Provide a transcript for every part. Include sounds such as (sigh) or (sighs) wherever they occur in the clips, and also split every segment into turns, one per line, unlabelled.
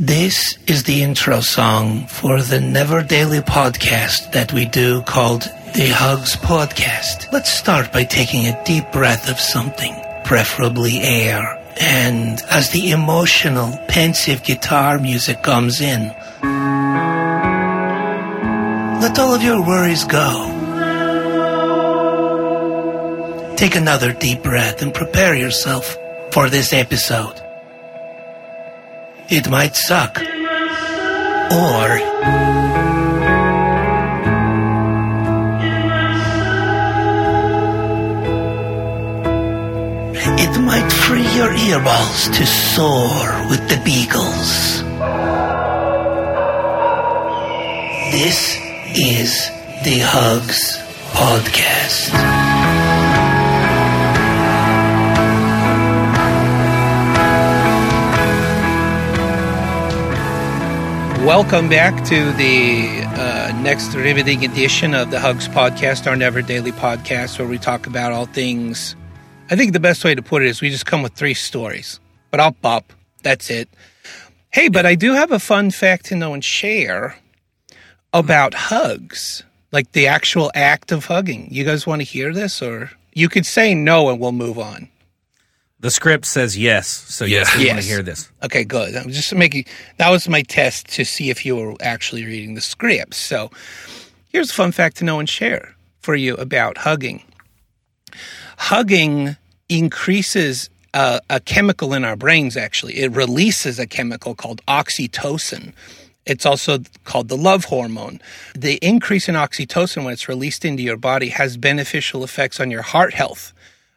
This is the intro song for the Never Daily podcast that we do called the Hugs Podcast. Let's start by taking a deep breath of something, preferably air. And as the emotional, pensive guitar music comes in, let all of your worries go. Take another deep breath and prepare yourself for this episode. It might suck. Or it might free your earballs to soar with the beagles. This is the Hugs Podcast. Welcome back to the uh, next riveting edition of the Hugs Podcast, our Never Daily podcast, where we talk about all things. I think the best way to put it is we just come with three stories, but I'll pop. That's it. Hey, but I do have a fun fact to know and share about hugs, like the actual act of hugging. You guys want to hear this, or you could say no and we'll move on.
The script says yes, so yes,
Yeah.
we want to hear this.
Okay, good. I'm just making that was my test to see if you were actually reading the script. So, here's a fun fact to know and share for you about hugging. Hugging increases uh, a chemical in our brains. Actually, it releases a chemical called oxytocin. It's also called the love hormone. The increase in oxytocin when it's released into your body has beneficial effects on your heart health.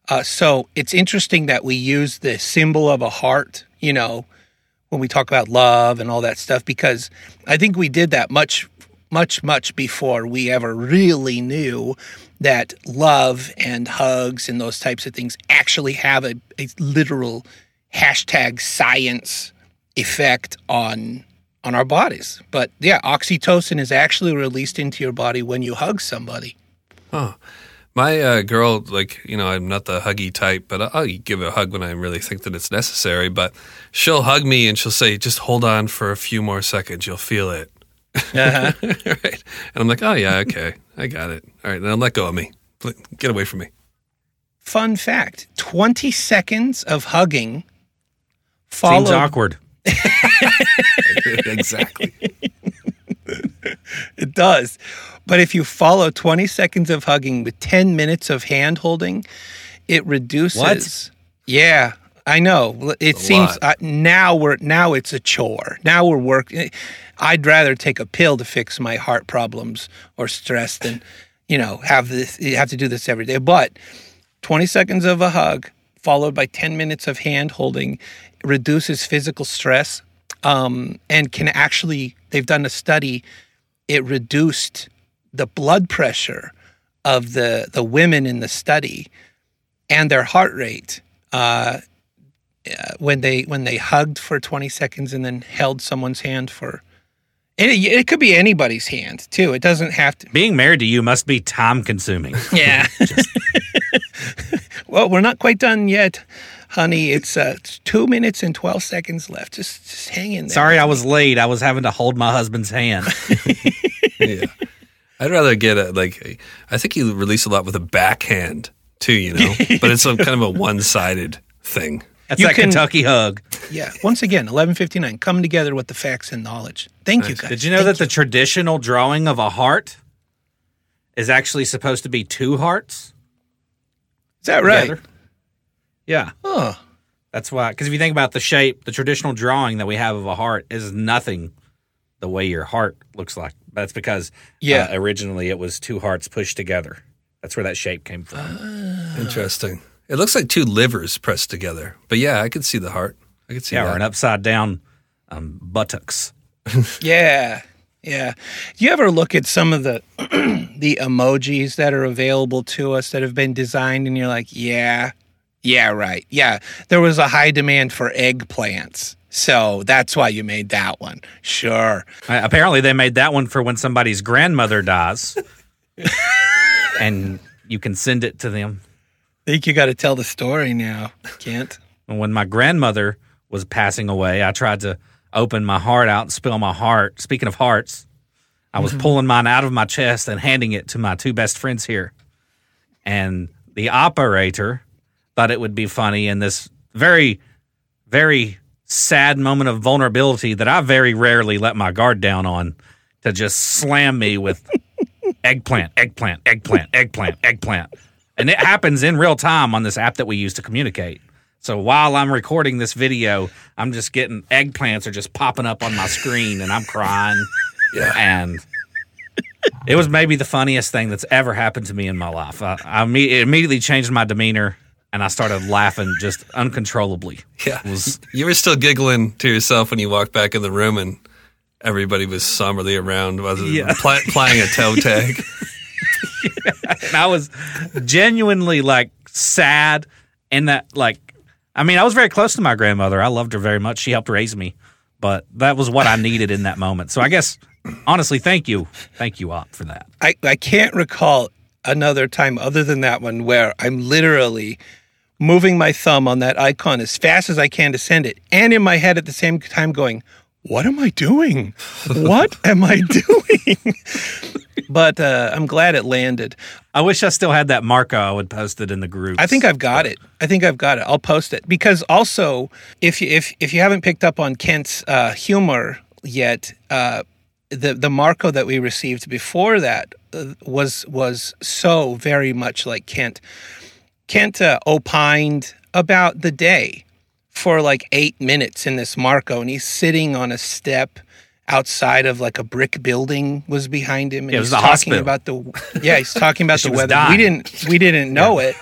Uh, so it's interesting that we use the symbol of a heart, you know, when we talk about love and all that stuff, because I think we did that much, much, much before we ever really knew that love and hugs and those types of things actually have a, a literal hashtag science effect on on our bodies. But yeah, oxytocin is actually released into your body when you hug somebody.
My uh, girl, like, you know, I'm not the huggy type, but I'll give a hug when I really think that it's necessary. But she'll hug me and she'll say, just hold on for a few more seconds. You'll feel it.
Uh-huh. (laughs)
right. And I'm like, oh, yeah, okay. I got it. All right. Now let go of me. Get away from me.
Fun fact 20 seconds of hugging
Seems awkward. (laughs) (laughs)
exactly.
It does. But if you follow 20 seconds of hugging with 10 minutes of hand holding, it reduces.
What?
Yeah, I know. It
A
seems uh, now we're now it's a chore. Now we're working. I'd rather take a pill to fix my heart problems or stress than, you know, have this have to do this every day. But 20 seconds of a hug followed by 10 minutes of hand holding reduces physical stress um, and can actually they've done a study it reduced the blood pressure of the the women in the study and their heart rate uh, uh, when they when they hugged for 20 seconds and then held someone's hand for it, it could be anybody's hand too it doesn't have to
Being married to you must be time consuming. (laughs)
yeah (laughs) well we're not quite done yet honey it's uh, it's two minutes and 12 seconds left just just hang in there
Sorry, I was late. I was having to hold my husband's hand. (laughs)
yeah. I'd rather get a, like, I think you release a lot with a backhand too, you know, (laughs) but it's some kind of a one sided thing.
That's
You
that
can-
Kentucky hug.
yeah once again 1159 come together with the facts and knowledge thank you guys
Did you know
Thank
that the traditional drawing of a heart is actually supposed to be two hearts?
is that right
together? Yeah.
oh
That's why, because if you think about the shape, the traditional drawing that we have of a heart is nothing the way your heart looks like. That's because
Yeah.
uh, originally it was two hearts pushed together. That's where that shape came from.
Interesting. It looks like two livers pressed together, but yeah, I could see the heart. I could see
yeah,
that.
or an upside down um, buttocks. (laughs)
Yeah. Yeah. Do you ever look at some of the (clears throat) the emojis that are available to us that have been designed and you're like, yeah, yeah, right. Yeah. There was a high demand for eggplants. So that's why you made that one. Sure.
Uh, apparently, they made that one for when somebody's grandmother dies, (laughs) and you can send it to them.
I think you got to tell the story now, Kent.
And when my grandmother was passing away, I tried to open my heart out and spill my heart. Speaking of hearts, I was pulling mine out of my chest and handing it to my two best friends here. And the operator thought it would be funny in this very, very sad moment of vulnerability that I very rarely let my guard down on to just slam me with (laughs) eggplant, eggplant, eggplant, eggplant, eggplant. And it happens in real time on this app that we use to communicate. So while I'm recording this video, I'm just getting eggplants are just popping up on my screen and I'm crying. (laughs)
Yeah.
And it was maybe the funniest thing that's ever happened to me in my life. I, I immediately changed my demeanor and I started laughing just uncontrollably.
Yeah.
Was
You were still giggling to yourself when you walked back in the room and everybody was somberly around, was
Yeah.
pla- playing a toe (laughs) tag?
and I was genuinely like sad and that like I mean I was very close to my grandmother. I loved her very much. She helped raise me, but that was what I needed in that moment. So I guess honestly, thank you, thank you, Op, for that.
I, I can't recall another time other than that one where I'm literally moving my thumb on that icon as fast as I can to send it, and in my head at the same time going, What am I doing? What (laughs) am I doing? (laughs) but uh, I'm glad it landed.
I wish I still had that Marco. I would post it in the group.
I think I've got it. I think I've got it. I'll post it because also, if you if if you haven't picked up on Kent's uh, humor yet, uh, the the Marco that we received before that uh, was was so very much like Kent. Kent uh, opined about the day for like eight minutes in this Marco, and he's sitting on a step outside of like a brick building was behind him, and
Yeah, it was
he's
the
talking
hospital.
about the yeah, he's talking about (laughs) the weather.
dying.
We didn't we didn't (laughs) know it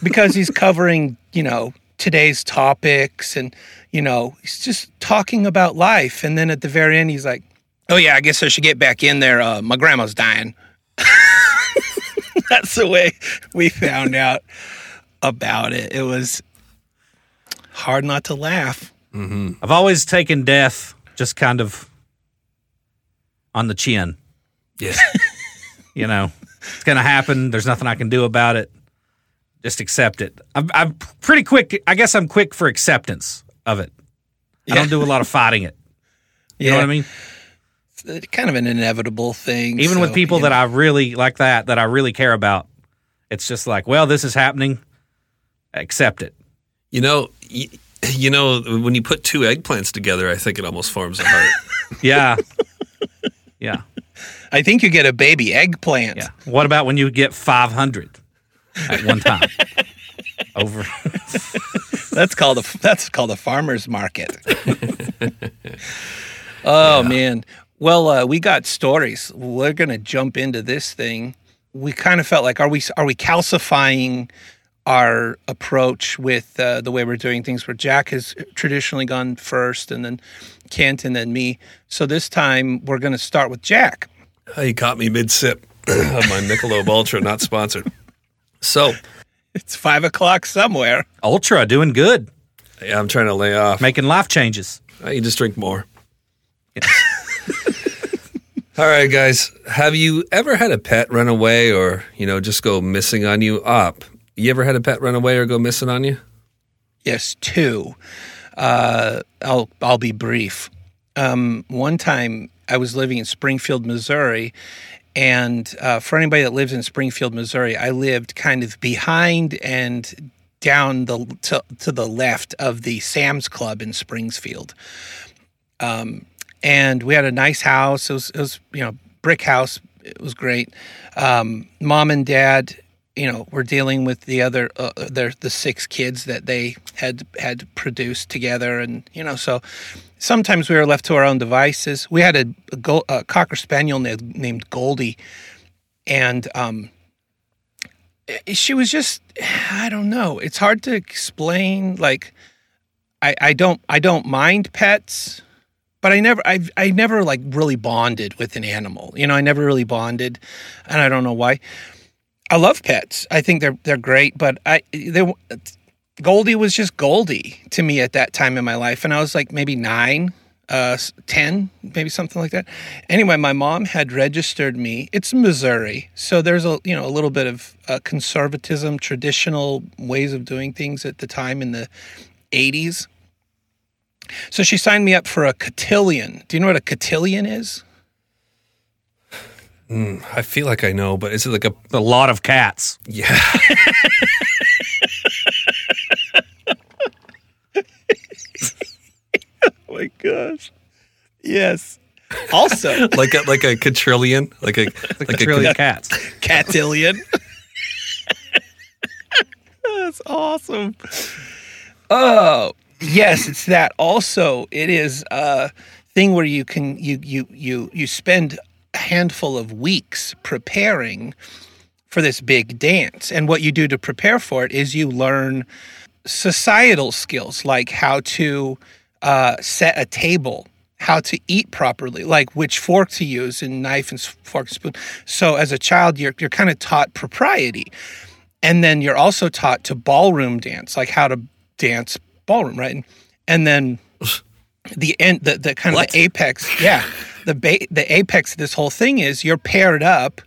because he's covering you know today's topics and you know he's just talking about life, and then at the very end he's like, "Oh yeah, I guess I should get back in there. Uh, my grandma's dying." (laughs) That's the way we found out about it. It was hard not to laugh. Mm-hmm.
I've always taken death just kind of on the chin.
Yeah. (laughs)
You know, it's going to happen. There's nothing I can do about it. Just accept it. I'm, I'm pretty quick. I guess I'm quick for acceptance of it. I don't do a lot of fighting it. You know what I mean?
It's kind of an inevitable thing.
Even with people
you
that
know.
I really like that, that I really care about, it's just like, well, this is happening. Accept it.
You know, you, you know, when you put two eggplants together, I think it almost forms a heart. (laughs) (laughs)
Yeah. yeah.
I think you get a baby eggplant.
Yeah. What about when you get 500 at one (laughs) time? Over.
That's called a that's called a farmer's market. oh man. Well, uh, we got stories. We're gonna jump into this thing. We kind of felt like are we are we calcifying our approach with uh, the way we're doing things? Where Jack has traditionally gone first, and then Kent, and then me. So this time we're gonna start with Jack.
Oh, you caught me mid sip (clears throat) of my Michelob Ultra, not sponsored. So, (laughs)
It's five o'clock somewhere.
Ultra doing good,
yeah, I'm trying to lay off.
making life changes.
You just drink more. (laughs) All right, guys. Have you ever had a pet run away or, you know, just go missing on you? Up. You ever had a pet run away or go missing on you?
Yes, two. Uh, I'll I'll be brief. Um, one time I was living in Springfield, Missouri, and uh, for anybody that lives in Springfield, Missouri, I lived kind of behind and down the to, to the left of the Sam's Club in Springfield. Um, and we had a nice house. It was, it was you know brick house. It was great. Um, Mom and Dad, you know, were dealing with the other uh, their the six kids that they had had produced together, and you know, so sometimes we were left to our own devices. We had a, a, Gol- a cocker spaniel na- named Goldie, and um, eh, she was just I don't know. It's hard to explain. Like, I I don't I don't mind pets but I never, I, I never like really bonded with an animal. You know, I never really bonded, and I don't know why. I love pets. I think they're they're great, but I they Goldie was just Goldie to me at that time in my life, and I was like maybe nine, uh, ten, maybe something like that. Anyway, my mom had registered me. It's Missouri, so there's a you know a little bit of uh, conservatism, traditional ways of doing things at the time in the '80s So she signed me up for a cotillion. Do you know what a cotillion is?
Hmm, I feel like I know, but is it like a
A lot of cats.
yeah? (laughs)
Oh my gosh. Yes. Also, (laughs)
like a like a quadrillion, like a like,
Like
a
trillion cats.
Catillion. (laughs) That's awesome. Oh, yes, it's that. Also, it is a thing where you can you you you you spend a handful of weeks preparing for this big dance. And what you do to prepare for it is you learn societal skills like how to uh, set a table, how to eat properly, like which fork to use and knife and fork and spoon. So as a child, you're you're kind of taught propriety, and then you're also taught to ballroom dance, like how to dance ballroom, right? And, then the end, the, the kind of the apex, yeah, the ba- the apex of this whole thing is you're paired up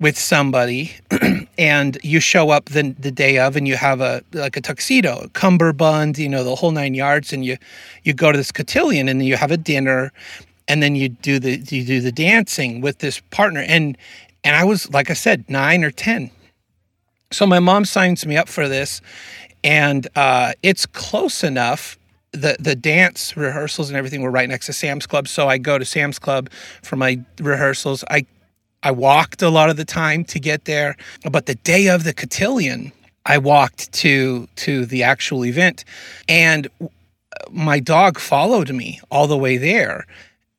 with somebody (clears throat) and you show up the the day of and you have a like a tuxedo, a cummerbund, you know, the whole nine yards, and you you go to this cotillion and you have a dinner, and then you do the you do the dancing with this partner. And and I was like I said nine or ten, so my mom signs me up for this, and uh, it's close enough. The the dance rehearsals and everything were right next to Sam's Club, so I go to Sam's Club for my rehearsals. I I walked a lot of the time to get there, but the day of the cotillion, I walked to to the actual event, and my dog followed me all the way there.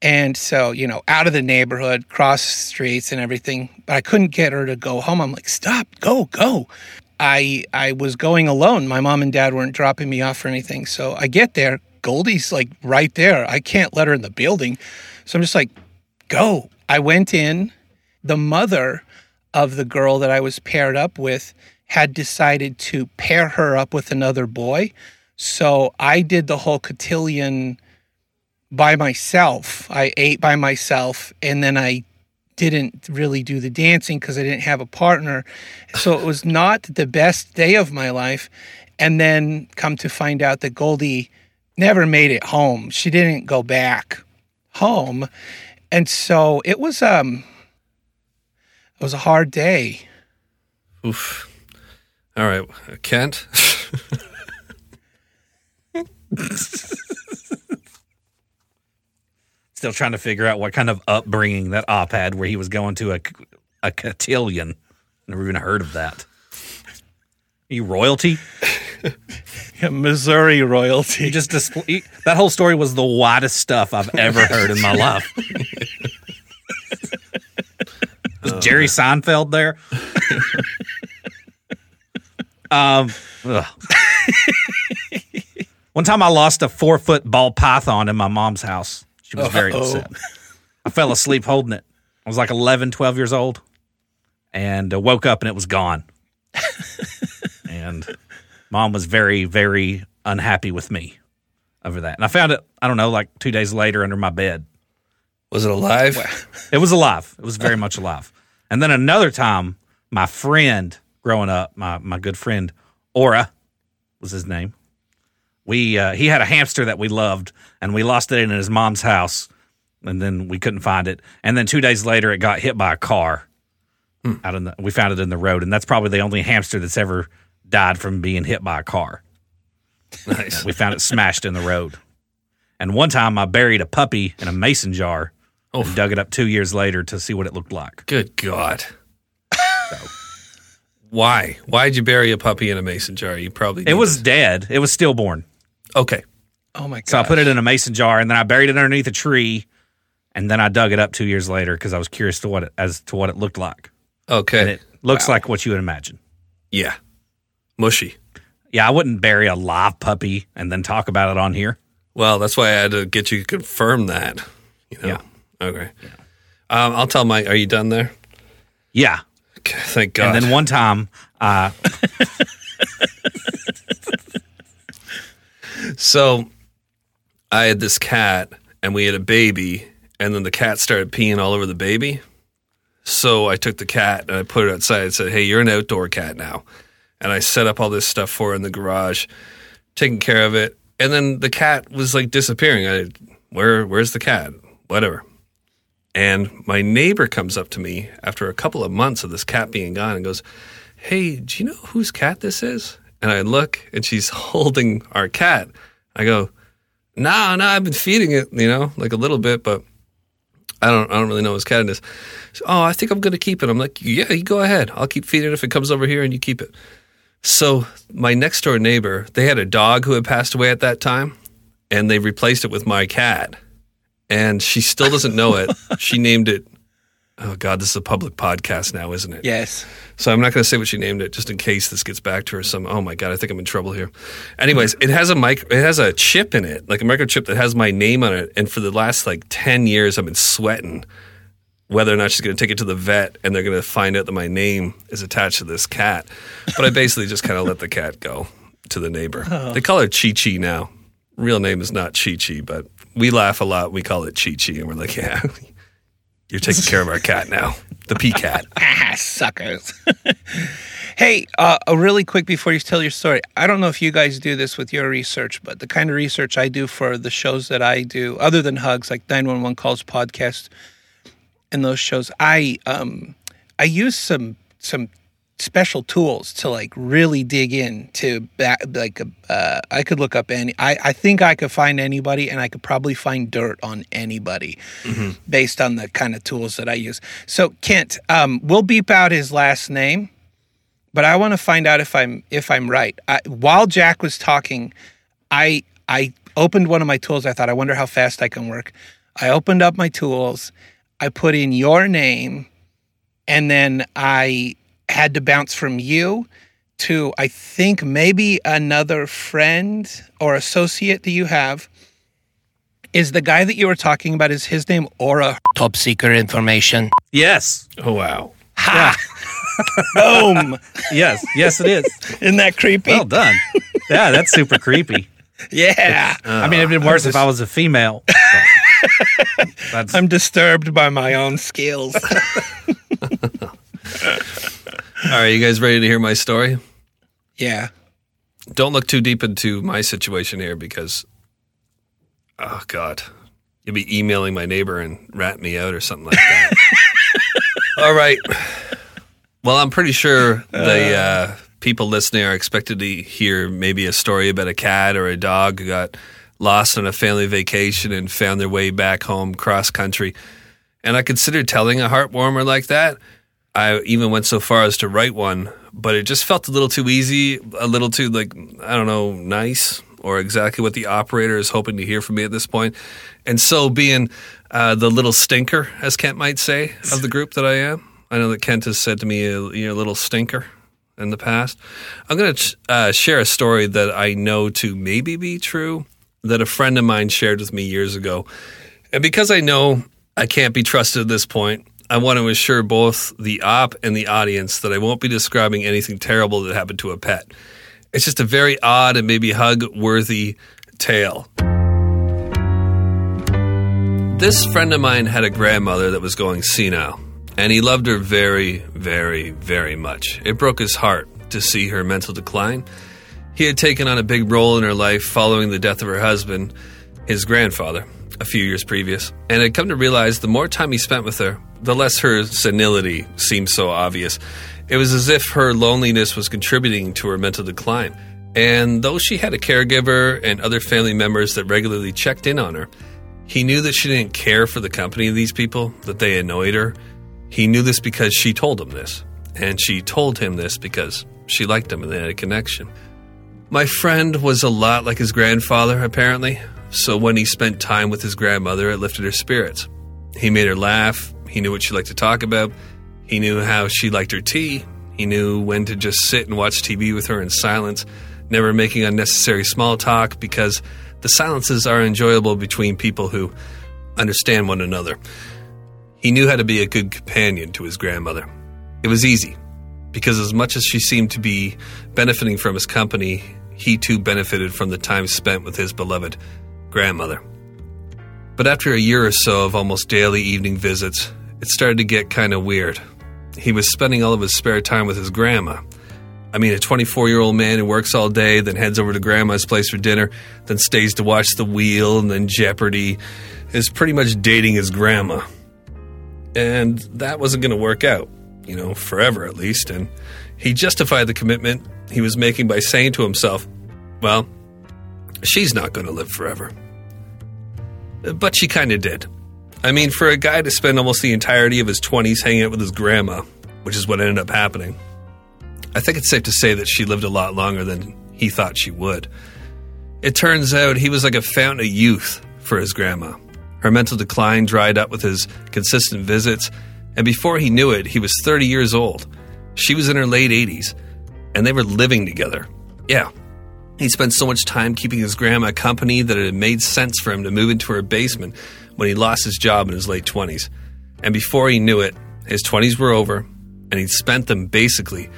And so, you know, out of the neighborhood, cross streets and everything, but I couldn't get her to go home. I'm like, stop, go, go. I I was going alone. My mom and dad weren't dropping me off or anything. So I get there, Goldie's like right there. I can't let her in the building. So I'm just like, go. I went in. The mother of the girl that I was paired up with had decided to pair her up with another boy. So I did the whole cotillion by myself. I ate by myself and then I didn't really do the dancing because I didn't have a partner. So it was not the best day of my life. And then come to find out that Goldie never made it home. She didn't go back home. And so it was um it was a hard day.
Oof. All right, Kent. (laughs) (laughs)
Still trying to figure out what kind of upbringing that op had where he was going to a, a cotillion. Never even heard of that. you royalty? (laughs)
Missouri royalty.
You just display, that whole story was the widest stuff I've ever heard in my (laughs) life. was Jerry Seinfeld there? (laughs) um. One time I lost a four foot ball python in my mom's house. She was very
Uh-oh.
upset. I fell asleep holding it. I was like 11, 12 years old and uh, woke up and it was gone. (laughs) and mom was very, very unhappy with me over that. And I found it, I don't know, like two days later under my bed.
Was it alive?
It was alive. It was very much alive. And then another time, my friend growing up, my, my good friend, Aura was his name. We uh, he had a hamster that we loved, and we lost it in his mom's house, and then we couldn't find it. And then two days later, it got hit by a car. Out in the, we found it in the road, and that's probably the only hamster that's ever died from being hit by a car.
Nice.
We found it smashed in the road. And one time, I buried a puppy in a mason jar
Oh.
and dug it up two years later to see what it looked like.
Good God. Why? Why'd you bury a puppy in a mason jar? You probably
It was dead. It was stillborn.
Okay.
oh my god.
So I put it in a mason jar and then I buried it underneath a tree and then I dug it up two years later because I was curious to what it, as to what it looked like.
Okay.
And it looks like what you would imagine.
yeah. Mushy.
Yeah, I wouldn't bury a live puppy and then talk about it on here.
Well, that's why I had to get you to confirm that. You know?
Yeah.
Okay. Um, I'll tell Mike. Are you done there?
Yeah.
Okay, thank God.
And then one time, uh, (laughs)
So I had this cat and we had a baby, and then the cat started peeing all over the baby. So I took the cat and I put it outside and said, Hey, you're an outdoor cat now. And I set up all this stuff for her in the garage, taking care of it. And then the cat was like disappearing. I, where, where's the cat? Whatever. And my neighbor comes up to me after a couple of months of this cat being gone and goes, Hey, do you know whose cat this is? And I look and she's (laughs) holding our cat. I go, No, no, I've been feeding it, you know, like a little bit, but I don't, I don't really know whose cat it is. So, oh, I think I'm going to keep it. I'm like, yeah, you go ahead. I'll keep feeding it if it comes over here and you keep it. So my next door neighbor, they had a dog who had passed away at that time, and they replaced it with my cat. And she still doesn't know it. (laughs) she named it. Oh God, this is a public podcast now, isn't it?
Yes.
So I'm not going to say what she named it, just in case this gets back to her. Some. Oh my God, I think I'm in trouble here. Anyways, it has a mic. It has a chip in it, like a microchip that has my name on it. And for the last like ten years, I've been sweating whether or not she's going to take it to the vet and they're going to find out that my name is attached to this cat. But I basically just kind of let the cat go to the neighbor. Oh. They call her Chi Chi now. Real name is not Chi Chi, but we laugh a lot. We call it Chi Chi, and we're like, (laughs) yeah, you're taking care of our cat now, the pee cat.
Ah, (laughs) suckers. (laughs) hey, uh, really quick before you tell your story. I don't know if you guys do this with your research, but the kind of research I do for the shows that I do, other than hugs, like 911 calls podcast and those shows, I um I use some some special tools to like really dig in to back like uh, I could look up any I, I think I could find anybody and I could probably find dirt on anybody based on the kind of tools that I use. So Kent, um, we'll beep out his last name, but I want to find out if I'm if I'm right. I, while Jack was talking, I I opened one of my tools. I thought I wonder how fast I can work. I opened up my tools. I put in your name, and then I had to bounce from you to I think maybe another friend or associate that you have. Is the guy that you were talking about? Is his name Aura? Top secret information.
Yes.
Oh wow! Ha. (laughs)
Boom!
Yes. Yes, it is.
Isn't that creepy?
Well done. Yeah, that's super creepy.
yeah.
I mean, it'd been uh, worse if I was a female. (laughs) That's
I'm disturbed by my own skills. (laughs)
All right, you guys ready to hear my story?
yeah.
Don't look too deep into my situation here because, oh God, you'll be emailing my neighbor and rat me out or something like that. (laughs) All right. Well, I'm pretty sure the uh, people listening are expected to hear maybe a story about a cat or a dog who got lost on a family vacation and found their way back home cross country. And I considered telling a heartwarmer like that. I even went so far as to write one, but it just felt a little too easy, a little too like I don't know, nice or exactly what the operator is hoping to hear from me at this point. And so, being uh, the little stinker, as Kent might say, of the group that I am, I know that Kent has said to me, "You're a little stinker." In the past, I'm going to uh, share a story that I know to maybe be true that a friend of mine shared with me years ago, and because I know I can't be trusted at this point, I want to assure both the op and the audience that I won't be describing anything terrible that happened to a pet. It's just a very odd and maybe hug worthy tale. This friend of mine had a grandmother that was going senile, and he loved her very, very, very much. It broke his heart to see her mental decline. He had taken on a big role in her life following the death of her husband, his grandfather, a few years previous, and had come to realize the more time he spent with her, the less her senility seemed so obvious. It was as if her loneliness was contributing to her mental decline. And though she had a caregiver and other family members that regularly checked in on her, he knew that she didn't care for the company of these people, that they annoyed her. He knew this because she told him this, and she told him this because she liked him and they had a connection. My friend was a lot like his grandfather, apparently, so when he spent time with his grandmother, it lifted her spirits. He made her laugh, he knew what she liked to talk about, he knew how she liked her tea, he knew when to just sit and watch TV with her in silence, never making unnecessary small talk because the silences are enjoyable between people who understand one another. He knew how to be a good companion to his grandmother. It was easy, because as much as she seemed to be benefiting from his company, he too benefited from the time spent with his beloved grandmother. But after a year or so of almost daily evening visits, it started to get kind of weird. He was spending all of his spare time with his grandma. I mean, a 24 year old man who works all day, then heads over to grandma's place for dinner, then stays to watch The Wheel and then Jeopardy, is pretty much dating his grandma. And that wasn't going to work out, you know, forever at least. And he justified the commitment he was making by saying to himself, well, she's not going to live forever. But she kind of did. I mean, for a guy to spend almost the entirety of his 20s hanging out with his grandma, which is what ended up happening, I think it's safe to say that she lived a lot longer than he thought she would. It turns out he was like a fountain of youth for his grandma. Her mental decline dried up with his consistent visits, and before he knew it, he was 30 years old. She was in her late 80s, and they were living together. Yeah. He spent so much time keeping his grandma company that it had made sense for him to move into her basement when he lost his job in his late 20s. And before he knew it, his 20s were over, and he'd spent them basically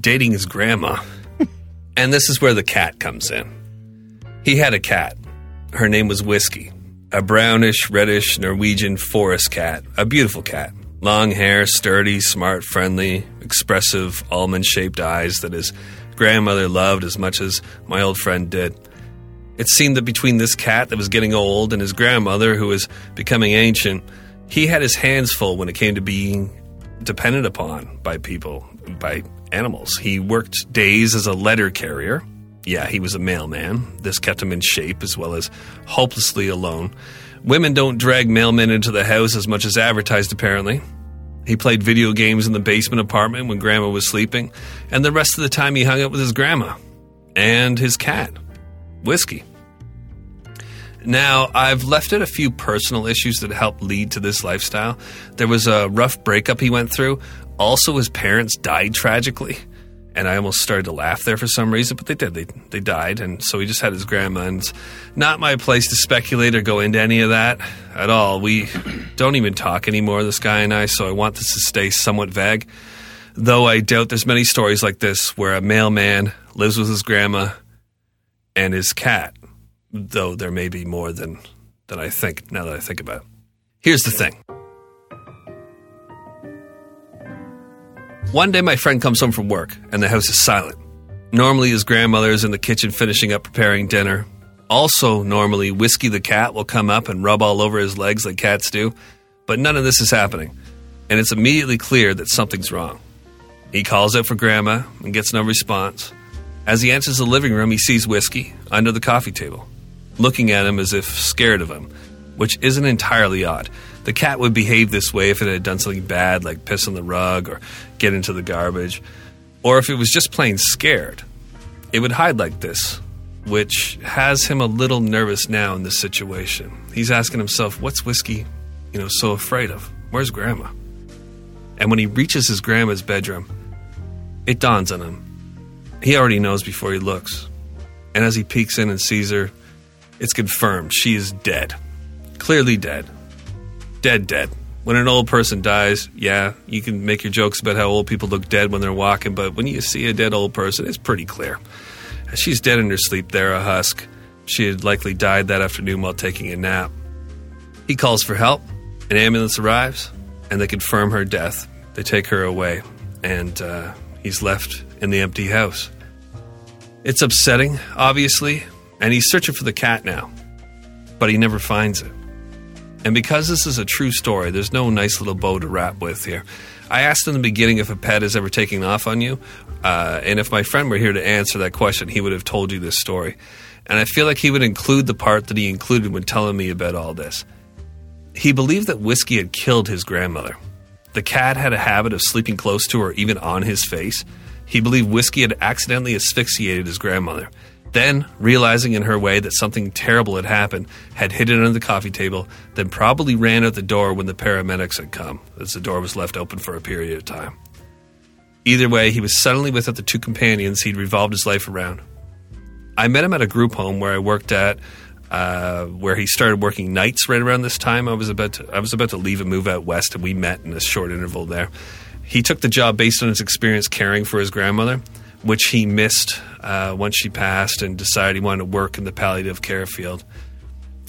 dating his grandma. (laughs) and this is where the cat comes in. He had a cat. Her name was Whiskey, a brownish, reddish Norwegian forest cat, a beautiful cat. Long hair, sturdy, smart, friendly, expressive, almond shaped eyes that his grandmother loved as much as my old friend did. It seemed that between this cat that was getting old and his grandmother, who was becoming ancient, he had his hands full when it came to being depended upon by people, by animals. He worked days as a letter carrier. Yeah, he was a mailman. This kept him in shape as well as hopelessly alone. Women don't drag mailmen into the house as much as advertised, apparently. He played video games in the basement apartment when Grandma was sleeping, and the rest of the time he hung out with his grandma and his cat, Whiskey. Now, I've left out a few personal issues that helped lead to this lifestyle. There was a rough breakup he went through. Also, his parents died tragically. And I almost started to laugh there for some reason, but they did. They, they died. And so he just had his grandma. And it's not my place to speculate or go into any of that at all. We don't even talk anymore, this guy and I, so I want this to stay somewhat vague. Though I doubt there's many stories like this where a mailman lives with his grandma and his cat though there may be more than than I think now that I think about it. Here's the thing. One day my friend comes home from work and the house is silent. Normally his grandmother is in the kitchen finishing up preparing dinner. Also, normally Whiskey the cat will come up and rub all over his legs like cats do, but none of this is happening. And it's immediately clear that something's wrong. He calls out for grandma and gets no response. As he enters the living room, he sees Whiskey under the coffee table looking at him as if scared of him, which isn't entirely odd. The cat would behave this way if it had done something bad, like piss on the rug or get into the garbage, or if it was just plain scared. It would hide like this, which has him a little nervous now in this situation. He's asking himself, what's Whiskey, you know, so afraid of? Where's Grandma? And when he reaches his grandma's bedroom, it dawns on him. He already knows before he looks. And as he peeks in and sees her, it's confirmed she is dead. Clearly dead. Dead, dead. When an old person dies, yeah, you can make your jokes about how old people look dead when they're walking, but when you see a dead old person, it's pretty clear. She's dead in her sleep there, a husk. She had likely died that afternoon while taking a nap. He calls for help. An ambulance arrives, and they confirm her death. They take her away, and uh, he's left in the empty house. It's upsetting, obviously, and he's searching for the cat now, but he never finds it. And because this is a true story, there's no nice little bow to wrap with here. I asked in the beginning if a pet is ever taking off on you, uh, and if my friend were here to answer that question, he would have told you this story. And I feel like he would include the part that he included when telling me about all this. He believed that Whiskey had killed his grandmother. The cat had a habit of sleeping close to her, even on his face. He believed Whiskey had accidentally asphyxiated his grandmother. Then, realizing in her way that something terrible had happened, had hidden under the coffee table, then probably ran out the door when the paramedics had come, as the door was left open for a period of time. Either way, he was suddenly without the two companions he'd revolved his life around. I met him at a group home where I worked at, uh, where he started working nights right around this time. I was about to, I was about to leave and move out west, and we met in a short interval there. He took the job based on his experience caring for his grandmother which he missed uh, once she passed and decided he wanted to work in the palliative care field.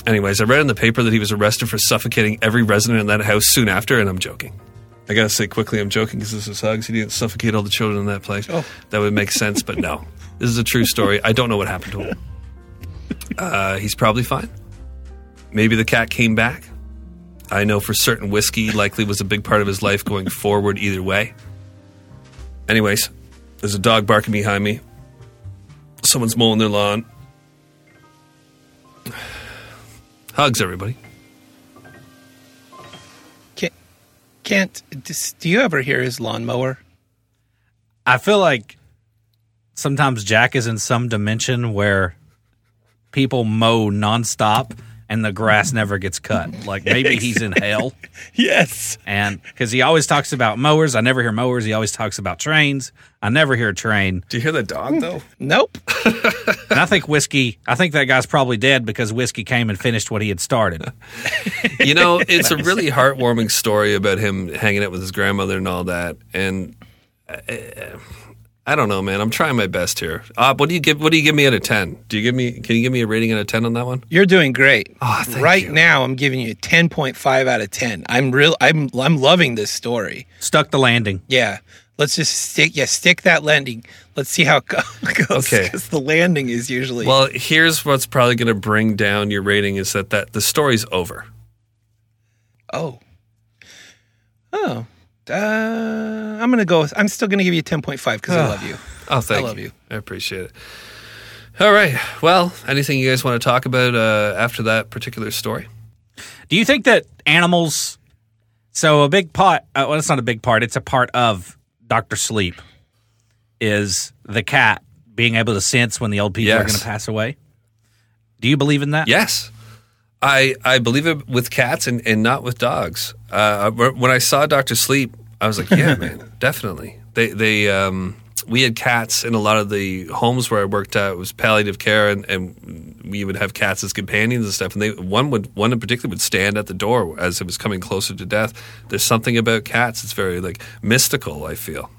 Anyways, I read in the paper that he was arrested for suffocating every resident in that house soon after, and I'm joking. I gotta say quickly, I'm joking because this is Hugs. He didn't suffocate all the children in that place.
Oh.
That would make sense, but no. (laughs) This is a true story. I don't know what happened to him. Uh, he's probably fine. Maybe the cat came back. I know for certain whiskey likely was a big part of his life going forward either way. Anyways, there's a dog barking behind me. Someone's mowing their lawn. Hugs, everybody.
Can't, can't do you ever hear his lawnmower?
I feel like sometimes Jack is in some dimension where people mow nonstop and the grass never gets cut. Like maybe (laughs) he's in hell.
Yes.
And because he always talks about mowers, I never hear mowers. He always talks about trains. I never hear a train.
Do you hear the dog, though?
Nope.
And I think whiskey. I think that guy's probably dead because whiskey came and finished what he had started. (laughs)
You know, it's a really heartwarming story about him hanging out with his grandmother and all that. And uh, I don't know, man. I'm trying my best here. Uh, what do you give? What do you give me out of ten? Do you give me? Can you give me a rating out of ten on that one?
You're doing great.
Oh, thank
right
you.
now, I'm giving you a 10.5 out of 10. I'm real. I'm I'm loving this story.
Stuck the landing.
Yeah. Let's just stick. Yeah, stick that landing. Let's see how it go- (laughs) goes.
Okay.
Because the landing is usually.
Well, here's what's probably going to bring down your rating is that that the story's over.
oh. Oh. Uh, I'm gonna go. With, I'm still gonna give you 10.5 because I love you.
Oh, thank
I love
you.
you.
I appreciate it. All right. Well, anything you guys want to talk about uh, after that particular story?
Do you think that animals? So a big part. Uh, well, it's not a big part. It's a part of Doctor Sleep. Is the cat being able to sense when the old people are
Yes.
going to pass away? Do you believe in that?
Yes. I, I believe it with cats and, and not with dogs. Uh, when I saw Doctor Sleep, I was like, yeah, (laughs) man, definitely. They they um, we had cats in a lot of the homes where I worked at. It was palliative care, and, and we would have cats as companions and stuff. And they one would one in particular would stand at the door as it was coming closer to death. There's something about cats. It's very like mystical. I feel.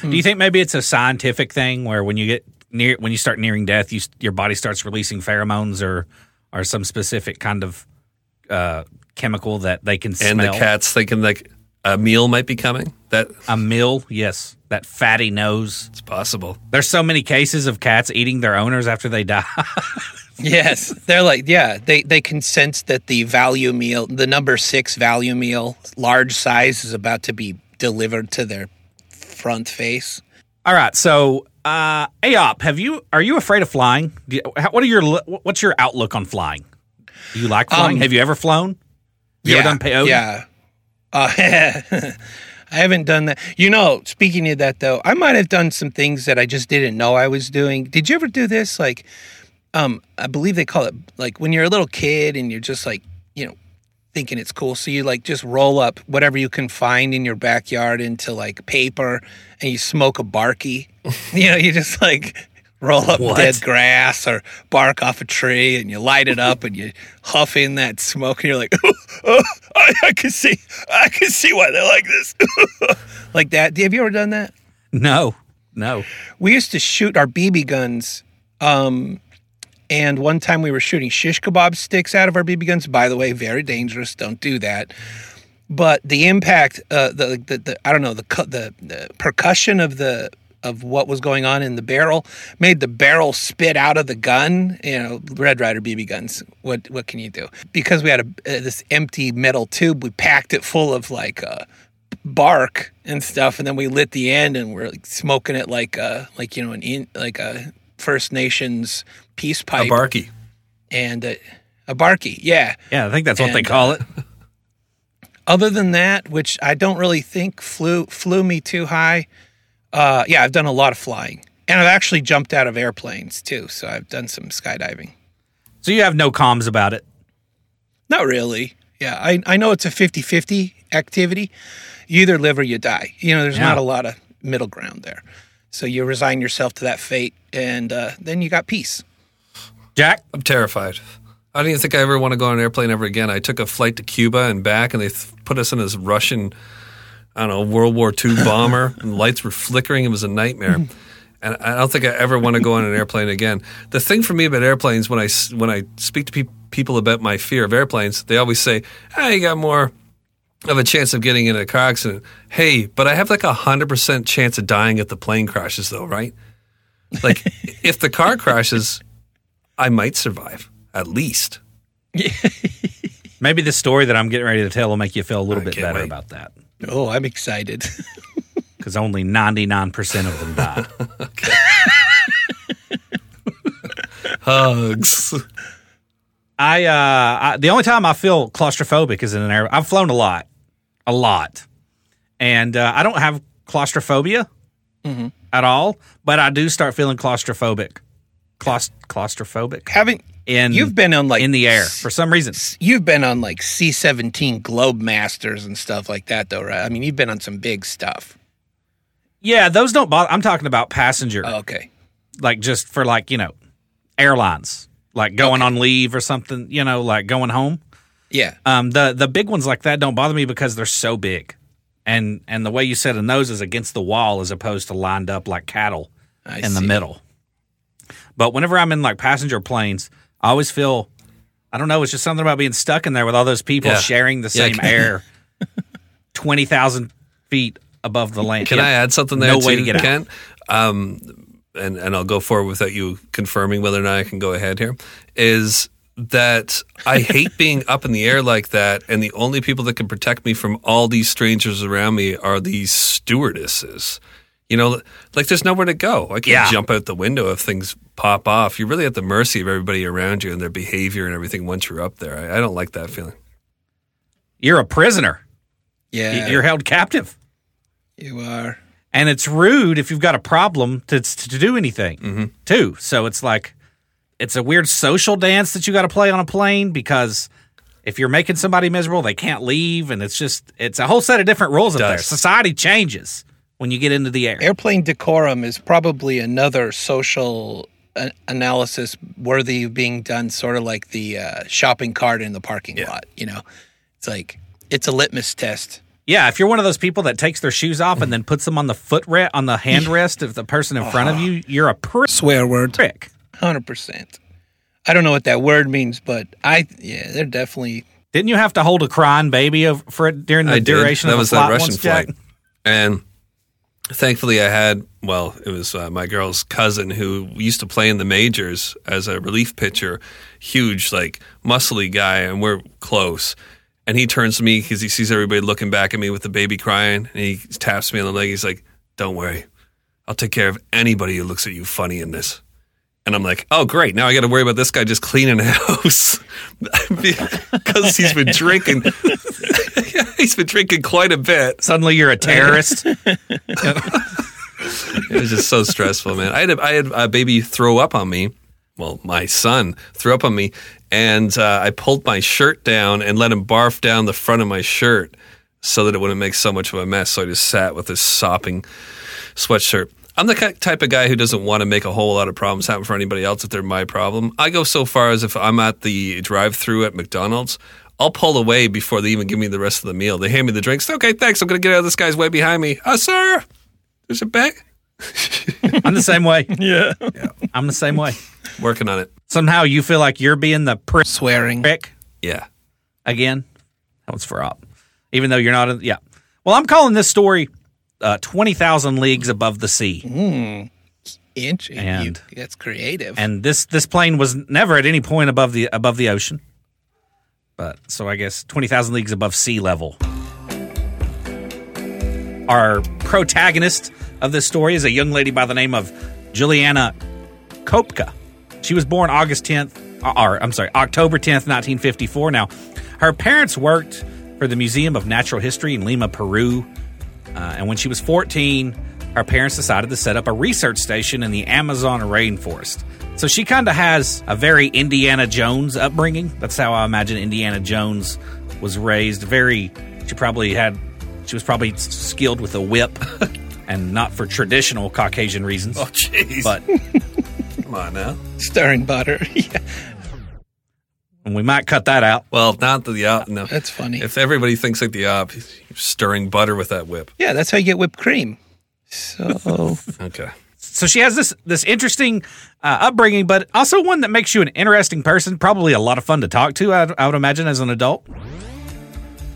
Do you think maybe it's a scientific thing where when you get near when you start nearing death, you your body starts releasing pheromones or or some specific kind of uh, chemical that they can smell.
And the cats thinking like a meal might be coming. That
a meal, yes, that fatty nose.
it's possible.
There's so many cases of cats eating their owners after they die. (laughs)
Yes, they're like yeah. They they can sense that the value meal, the number six value meal, large size, is about to be delivered to their front face.
All right, so uh, Aop, have you are you afraid of flying? Do you, what are your what's your outlook on flying? Do you like flying?
Um,
have you ever flown? You
yeah,
ever done peyote?
Yeah. Uh, (laughs) I haven't done that. You know, speaking of that though, I might have done some things that I just didn't know I was doing. Did you ever do this? Like, um, I believe they call it like when you're a little kid and you're just like, you know, thinking it's cool. So you like just roll up whatever you can find in your backyard into like paper and you smoke a barky. (laughs) you know, you just like roll up
What?
dead grass or bark off a tree and you light it up and you huff in that smoke and you're like, (laughs) oh, I, I can see, I can see why they like this. (laughs) like that. Have you ever done that?
No, no.
We used to shoot our BB guns. Um, and one time we were shooting shish kebab sticks out of our BB guns. By the way, very dangerous. Don't do that. But the impact, uh, the, the the I don't know the the the percussion of the of what was going on in the barrel made the barrel spit out of the gun. You know, Red Ryder BB guns. What what can you do? Because we had a uh, this empty metal tube, we packed it full of like. Uh, bark and stuff and then we lit the end and we're like smoking it like uh like you know an in like a first nations peace
A
pipe
barky.
and uh, a barky yeah
Yeah, I think that's what they call it.
other than that which i don't really think flew flew me too high uh yeah i've done a lot of flying and i've actually jumped out of airplanes too so i've done some skydiving
So you have no comms about it.
not really yeah i, I know it's a 50-50 activity you either live or you die you know there's
Yeah.
not a lot of middle ground there so you resign yourself to that fate and uh, then you got peace
Jack,
I'm terrified. I don't even think I ever want to go on an airplane ever again. I took a flight to Cuba and back, and they th- put us in this Russian, I don't know, World War II bomber. (laughs) and lights were flickering. It was a nightmare. (laughs) And I don't think I ever want to go on an airplane again. The thing for me about airplanes, when I, when I speak to peop people about my fear of airplanes, they always say, "Ah, you got more of a chance of getting in a car accident. Hey, but I have like a hundred percent chance of dying if the plane crashes, though, right? Like, (laughs) if the car crashes, I might survive at least. (laughs)
Maybe the story that I'm getting ready to tell will make you feel a little
I
bit better
wait.
about that
Oh, I'm excited. (laughs)
because only 99% of them died. (laughs)
Hugs.
I, uh, I the only time I feel claustrophobic is in an air. I've flown a lot, a lot, and uh, I don't have claustrophobia at all, but I do start feeling claustrophobic. Claust- claustrophobic
Having
in
you've been on like
in the air for some reason.
You've been on like C-17 Globemasters and stuff like that, though, right? I mean, you've been on some big stuff.
Yeah, those don't bother. I'm talking about passenger,
Oh, okay.
like just for like you know, airlines, like going on leave or something. You know, like going home.
Yeah.
Um, the the big ones like that don't bother me because they're so big, and and the way you set in those is against the wall as opposed to lined up like cattle
I
in the middle. But whenever I'm in like passenger planes, I always feel, I don't know, it's just something about being stuck in there with all those people
Yeah.
sharing the same
can-
air, twenty thousand feet above the land.
Can I add something there
No
too,
way to get out.
Um, and and I'll go forward without you confirming whether or not I can go ahead here. Is that I hate being (laughs) up in the air like that, and the only people that can protect me from all these strangers around me are these stewardesses. You know, like there's nowhere to go. I can't
Yeah.
jump out the window if things pop off. You're really at the mercy of everybody around you and their behavior and everything once you're up there. I, I don't like that feeling.
You're a prisoner.
Yeah.
You're held captive.
you are.
and it's rude if you've got a problem to to do anything
Mm-hmm.
too. So it's like it's a weird social dance that you got to play on a plane because if you're making somebody miserable, they can't leave, and it's just it's a whole set of different rules up there.
does.
Society changes when you get into the air.
Airplane decorum is probably another social analysis worthy of being done, sort of like the uh, shopping cart in the parking lot. You know, it's like it's a litmus test.
Yeah, if you're one of those people that takes their shoes off and then puts them on the footrest on the hand (laughs) handrest of the person in front of you, you're a prick.
Swear word.
prick.
Hundred percent. I don't know what that word means, but I yeah, they're definitely
Didn't you have to hold a crying baby of, for it during the
I did.
duration
that
of
was
the
that
flight
Russian
once, Jack?
flight, and thankfully I had. Well, it was uh, my girl's cousin who used to play in the majors as a relief pitcher, huge, like muscly guy, and we're close. And he turns to me because he sees everybody looking back at me with the baby crying, and he taps me on the leg. He's like, "Don't worry, I'll take care of anybody who looks at you funny in this." And I'm like, oh, great. Now I got to worry about this guy just cleaning the (laughs) house (laughs) because he's been drinking. (laughs) he's been drinking quite a bit.
Suddenly you're a terrorist. (laughs) (laughs)
It was just so stressful, man. I had a, I had a baby throw up on me. Well, my son threw up on me, and uh, I pulled my shirt down and let him barf down the front of my shirt so that it wouldn't make so much of a mess. So I just sat with this sopping sweatshirt. I'm the type of guy who doesn't want to make a whole lot of problems happen for anybody else if they're my problem. I go so far as if I'm at the drive-through at McDonald's, I'll pull away before they even give me the rest of the meal. They hand me the drinks. Okay, thanks. I'm going to get out of this guy's way behind me. Uh, sir, there's a bag. (laughs)
I'm the same way. (laughs) Yeah. I'm the same way.
Working on it.
Somehow you feel like you're being the prick
swearing. Prick.
Yeah.
again. That was for op. Even though you're not in, yeah. Well, I'm calling this story uh, 20,000 Leagues Above the Sea.
Inch. you-
And-
that's creative.
And this this plane was never at any point above the above the ocean. But so I guess 20,000 leagues above sea level. Our protagonist of this story is a young lady by the name of Juliana Koepcke. She was born August 10th, or I'm sorry, October 10th, 1954. Now, her parents worked for the Museum of Natural History in Lima, Peru. Uh, and when she was 14, her parents decided to set up a research station in the Amazon rainforest. So she kind of has a very Indiana Jones upbringing. That's how I imagine Indiana Jones was raised. Very, she probably had, she was probably skilled with a whip (laughs) and not for traditional Caucasian reasons.
Oh, jeez.
But (laughs)
Come on now.
Stirring butter. (laughs) yeah,
we might cut that out.
Well, not the op. No.
that's funny.
If everybody thinks like the uh, op, stirring butter with that whip.
yeah, that's how you get whipped cream. So
Okay.
So she has this this interesting uh, upbringing, but also one that makes you an interesting person. Probably a lot of fun to talk to. I, I would imagine as an adult.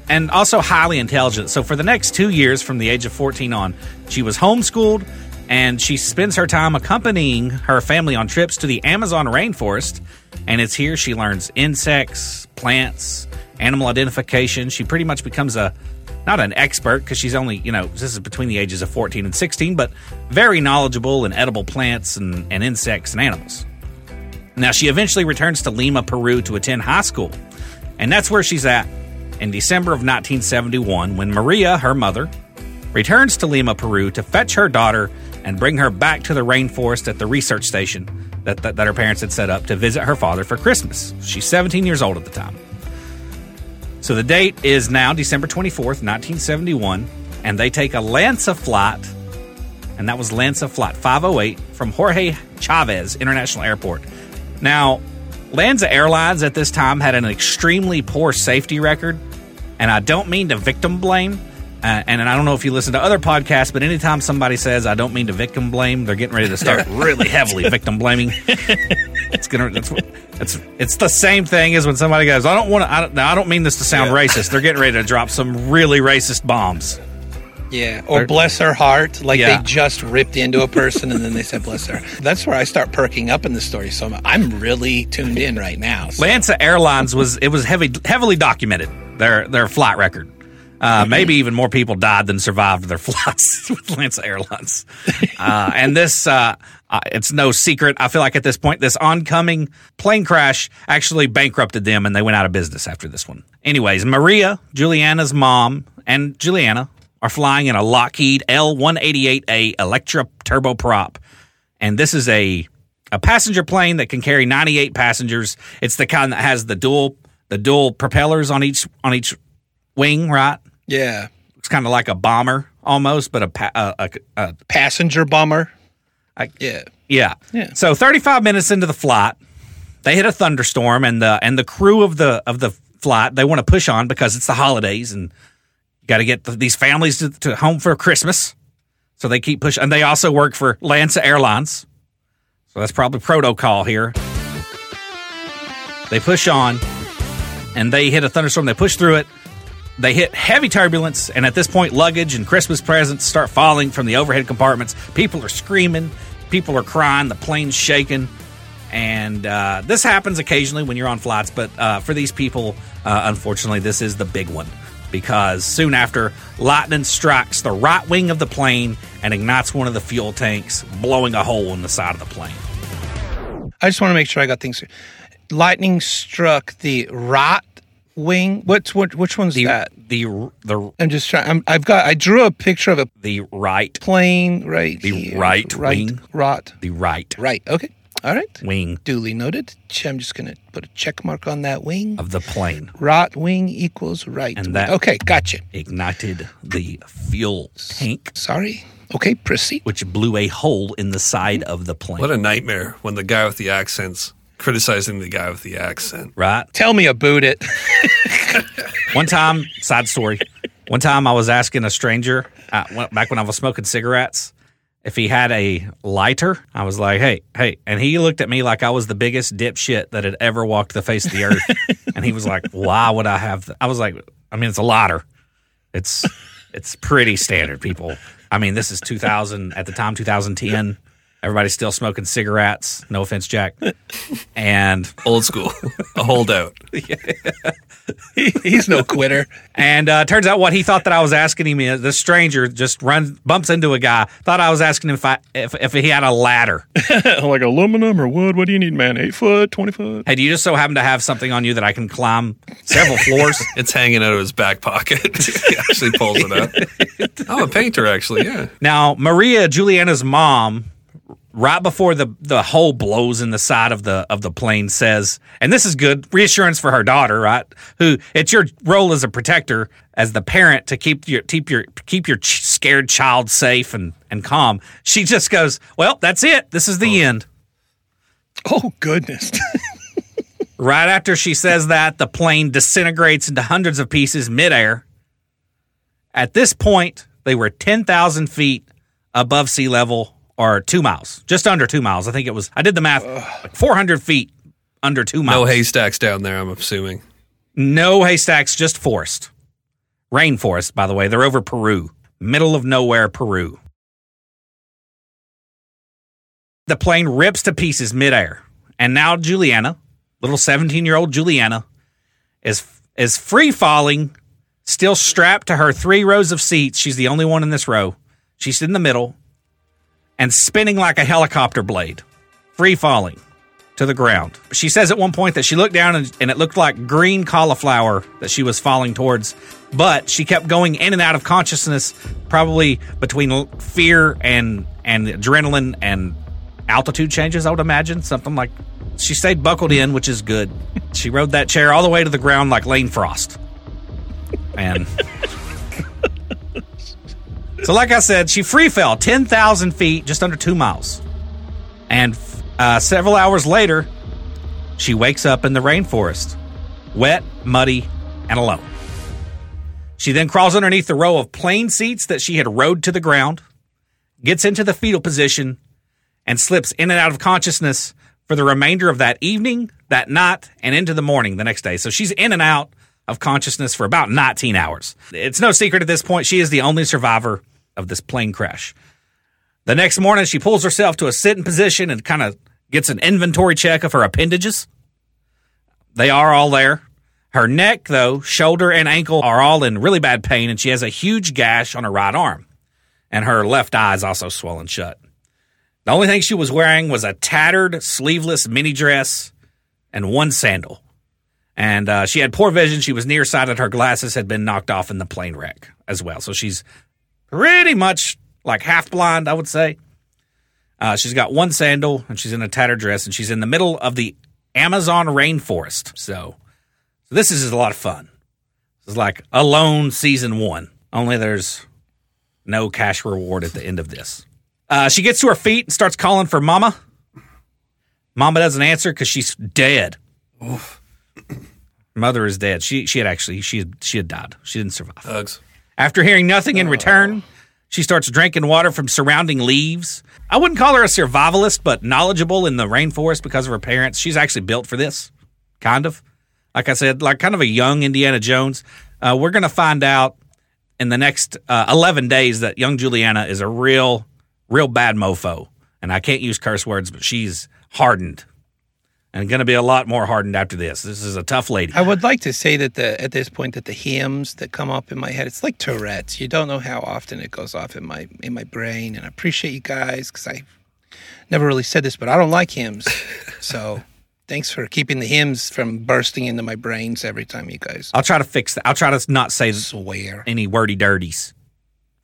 and also highly intelligent. So for the next two years, from the age of 14 on, she was homeschooled and she spends her time accompanying her family on trips to the Amazon rainforest. And it's here she learns insects, plants, animal identification. She pretty much becomes a not an expert because she's only, you know, this is between the ages of 14 and 16, but very knowledgeable in edible plants and, and insects and animals. Now, she eventually returns to Lima, Peru to attend high school. And that's where she's at in December of 1971 when Maria, her mother, returns to Lima, Peru to fetch her daughter and bring her back to the rainforest at the research station that, that, that her parents had set up to visit her father for Christmas. She's 17 years old at the time. So the date is now December 24th, 1971, and they take a LANSA flight, and that was LANSA Flight 508 from Jorge Chavez International Airport. Now, LANSA Airlines at this time had an extremely poor safety record, and I don't mean to victim blame. Uh, and I don't know if you listen to other podcasts, but anytime somebody says I don't mean to victim blame, they're getting ready to start (laughs) really heavily victim blaming. It's gonna. It's, it's it's the same thing as when somebody goes, I don't want to. I don't, now, I don't mean this to sound racist. They're getting ready to drop some really racist bombs.
Yeah, or bless her heart, like
Yeah.
they just ripped into a person and then they said bless her. That's where I start perking up in the story. So I'm, I'm really tuned in right now. So.
LANSA Airlines was it was heavy heavily documented their their flight record. Uh, Maybe even more people died than survived their (laughs) flights with LANSA Airlines. Uh, and this, uh, uh, it's no secret. I feel like at this point, this oncoming plane crash actually bankrupted them and they went out of business after this one. Anyways, Maria, Juliana's mom, and Juliana are flying in a Lockheed L 188A Electra turboprop. And this is a a passenger plane that can carry 98 passengers. It's the kind that has the dual the dual propellers on each on each wing, right?
Yeah,
It's kind of like a bomber almost, but a, pa- a, a, a
passenger bomber.
I-
yeah,
yeah.
Yeah.
So 35 minutes into the flight, they hit a thunderstorm, and the and the crew of the of the flight they want to push on because it's the holidays and you got to get th- these families to, to home for Christmas. So they keep pushing, and they also work for LANSA Airlines. So that's probably protocol here. They push on, and they hit a thunderstorm. They push through it. They hit heavy turbulence, and at this point, luggage and Christmas presents start falling from the overhead compartments. People are screaming, people are crying, the plane's shaking. And uh, this happens occasionally when you're on flights, but uh, for these people, uh, unfortunately, this is the big one because soon after, lightning strikes the right wing of the plane and ignites one of the fuel tanks, blowing a hole in the side of the plane.
I just want to make sure I got things. Lightning struck the right wing. What's what? Which one's
The
that?
the the
I'm just trying. I'm, I've got. I drew a picture of a
the right
plane right
The
here.
right
right,
wing?
right,
the right
right. Okay, all right.
wing
Duly noted. Ch- I'm just going to put a check mark on that wing.
of the plane
Right wing equals right.
And
wing.
that-
okay, gotcha.
ignited the fuel tank,
Sorry. Okay, proceed.
which blew a hole in the side of the plane.
What a nightmare when the guy with the accent's criticizing the guy with the accent.
right?
Tell me about it. (laughs)
One time, side story. One time, I was asking a stranger uh, when- back when I was smoking cigarettes if he had a lighter. I was like, "Hey, hey," and he looked at me like I was the biggest dipshit that had ever walked the face of the earth. (laughs) and he was like, "Why would I have?" th-" I was like, "I mean, it's a lighter. It's it's pretty standard, people. I mean, this is 2000 at the time, 2010." Everybody's still smoking cigarettes. No offense, Jack. And
Old school, a holdout. (laughs)
He's no quitter.
And uh, turns out what he thought that I was asking him is this stranger just runs bumps into a guy. Thought I was asking him if I if, if he had a ladder. (laughs)
like aluminum or wood? What do you need, man? Eight foot, twenty foot?
Hey, do you just so happen to have something on you that I can climb several floors? (laughs)
It's hanging out of his back pocket. he actually pulls it out. I'm a painter, actually. Yeah.
now, Maria Juliana's mom, right before the the hole blows in the side of the of the plane, says, and this is good reassurance for her daughter, right? Who it's your role as a protector, as the parent, to keep your keep your keep your ch- scared child safe and and calm. She just goes, "Well, that's it. This is the oh. end."
Oh goodness. (laughs)
Right after she says that, the plane disintegrates into hundreds of pieces midair. At this point, they were 10,000 feet above sea level or two miles, just under two miles. I think it was, I did the math, like 400 feet under two miles.
No haystacks down there, I'm assuming.
No haystacks, just forest. rainforest, by the way. They're over Peru, middle of nowhere, Peru. The plane rips to pieces midair. And now Juliana, little 17 year old Juliana, is, is free falling, still strapped to her three rows of seats. She's the only one in this row. She's in the middle and spinning like a helicopter blade, free falling to the ground. She says at one point that she looked down and, and, it looked like green cauliflower that she was falling towards, but she kept going in and out of consciousness, probably between fear and and adrenaline and altitude changes. I would imagine something like she stayed buckled in, which is good. (laughs) she rode that chair all the way to the ground like Lane Frost, and. So, like I said, she free fell 10,000 feet, just under two miles. And uh, several hours later, she wakes up in the rainforest, wet, muddy, and alone. She then crawls underneath the row of plane seats that she had rode to the ground, gets into the fetal position, and slips in and out of consciousness for the remainder of that evening, that night, and into the morning the next day. So she's in and out of consciousness for about 19 hours. It's no secret at this point, she is the only survivor of this plane crash. The next morning, she pulls herself to a sitting position and kind of gets an inventory check of her appendages. They are all there. Her neck, though, shoulder, and ankle are all in really bad pain, and she has a huge gash on her right arm. And her left eye is also swollen shut. The only thing she was wearing was a tattered, sleeveless mini dress and one sandal. And uh, she had poor vision. She was nearsighted. Her glasses had been knocked off in the plane wreck as well. So she's pretty much like half blind, I would say. Uh, she's got one sandal and she's in a tattered dress and she's in the middle of the Amazon rainforest. So, so this is a lot of fun. This is like Alone season one, only there's no cash reward at the end of this. Uh, she gets to her feet and starts calling for Mama. Mama doesn't answer because she's dead. Oof. Mother is dead. She she had actually she had, she had died. She didn't survive.
Hugs.
After hearing nothing in return, she starts drinking water from surrounding leaves. I wouldn't call her a survivalist, but knowledgeable in the rainforest because of her parents. She's actually built for this, kind of. Like I said, like kind of a young Indiana Jones. Uh, we're going to find out in the next uh, 11 days that young Juliana is a real, real bad mofo. And I can't use curse words, but she's hardened and going to be a lot more hardened after this. This is a tough lady.
I would like to say that the at this point that the hymns that come up in my head, it's like Tourette's. You don't know how often it goes off in my in my brain, and I appreciate you guys because I never really said this, but I don't like hymns. (laughs) so thanks for keeping the hymns from bursting into my brains every time you guys.
I'll try to fix that. I'll try to not say
swear
any wordy dirties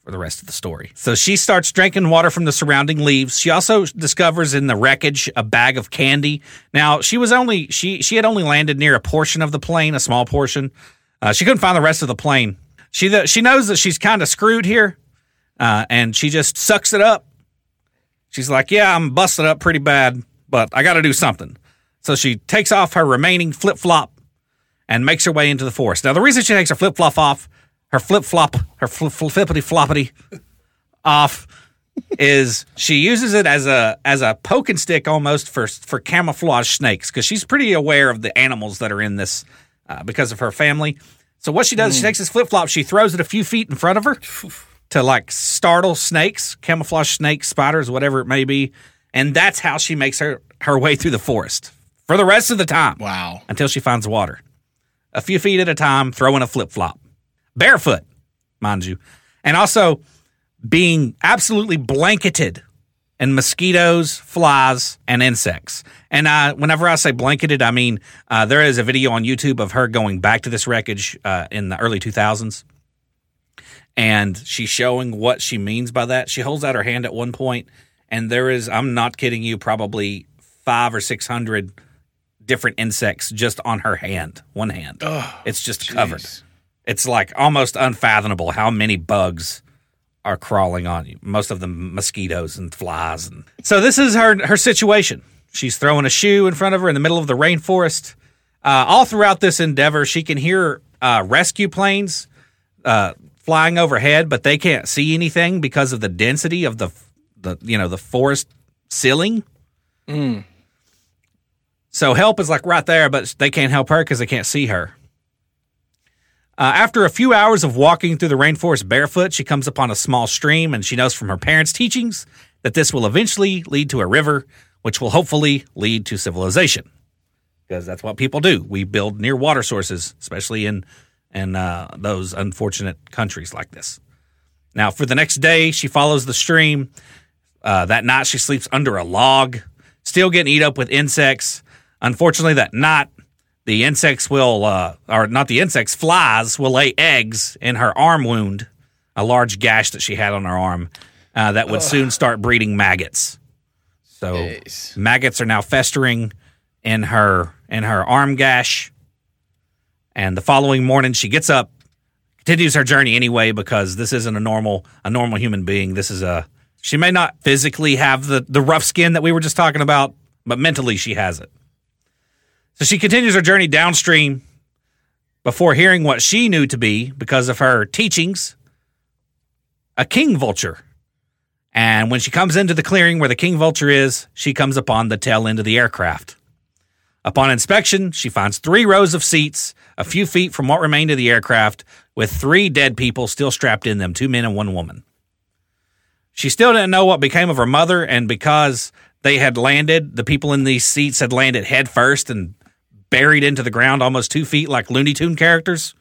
for the rest of the story. So she starts drinking water from the surrounding leaves. She also discovers in the wreckage a bag of candy. Now she was only she she had only landed near a portion of the plane, a small portion. Uh, she couldn't find the rest of the plane. She the, she knows that she's kind of screwed here, uh, and she just sucks it up. She's like, "Yeah, I'm busted up pretty bad, but I got to do something." So she takes off her remaining flip flop and makes her way into the forest. Now the reason she takes her flip flop off her flip flop, her flippity floppity off is she uses it as a as a poking stick almost for for camouflage snakes because she's pretty aware of the animals that are in this uh, because of her family. So what she does, mm. she takes this flip flop, she throws it a few feet in front of her to like startle snakes, camouflage snakes, spiders, whatever it may be, and that's how she makes her her way through the forest for the rest of the time.
Wow!
Until she finds water, a few feet at a time, throwing a flip flop barefoot, mind you, and also being absolutely blanketed in mosquitoes, flies, and insects. And uh, whenever I say blanketed, I mean uh, there is a video on YouTube of her going back to this wreckage uh, in the early 2000s. And she's showing what she means by that. She holds out her hand at one point, and there is, I'm not kidding you, probably five or 600 different insects just on her hand, one hand. Oh, it's just geez. covered. It's like almost unfathomable how many bugs are crawling on you. Most of them mosquitoes and flies. And so this is her her situation. She's throwing a shoe in front of her in the middle of the rainforest. Uh, all throughout this endeavor, she can hear uh, rescue planes uh, flying overhead, but they can't see anything because of the density of the the you know the forest ceiling. Mm. So help is like right there, but they can't help her because they can't see her. Uh, after a few hours of walking through the rainforest barefoot, she comes upon a small stream, and she knows from her parents' teachings that this will eventually lead to a river, which will hopefully lead to civilization. Because that's what people do. We build near water sources, especially in in uh, those unfortunate countries like this. Now, for the next day, she follows the stream. Uh, that night, she sleeps under a log, still getting eat up with insects. Unfortunately, that night, the insects will, uh, or not the insects, flies will lay eggs in her arm wound, a large gash that she had on her arm, uh, that would soon start breeding maggots. So
Jeez.
maggots are now festering in her in her arm gash. And the following morning, she gets up, continues her journey anyway because this isn't a normal a normal human being. This is a she may not physically have the the rough skin that we were just talking about, but mentally she has it. So she continues her journey downstream before hearing what she knew to be because of her teachings a king vulture. And when she comes into the clearing where the king vulture is, she comes upon the tail end of the aircraft. Upon inspection, she finds three rows of seats a few feet from what remained of the aircraft, with three dead people still strapped in them two men and one woman. She still didn't know what became of her mother, and because they had landed, the people in these seats had landed head first and buried into the ground almost two feet like Looney Tune characters,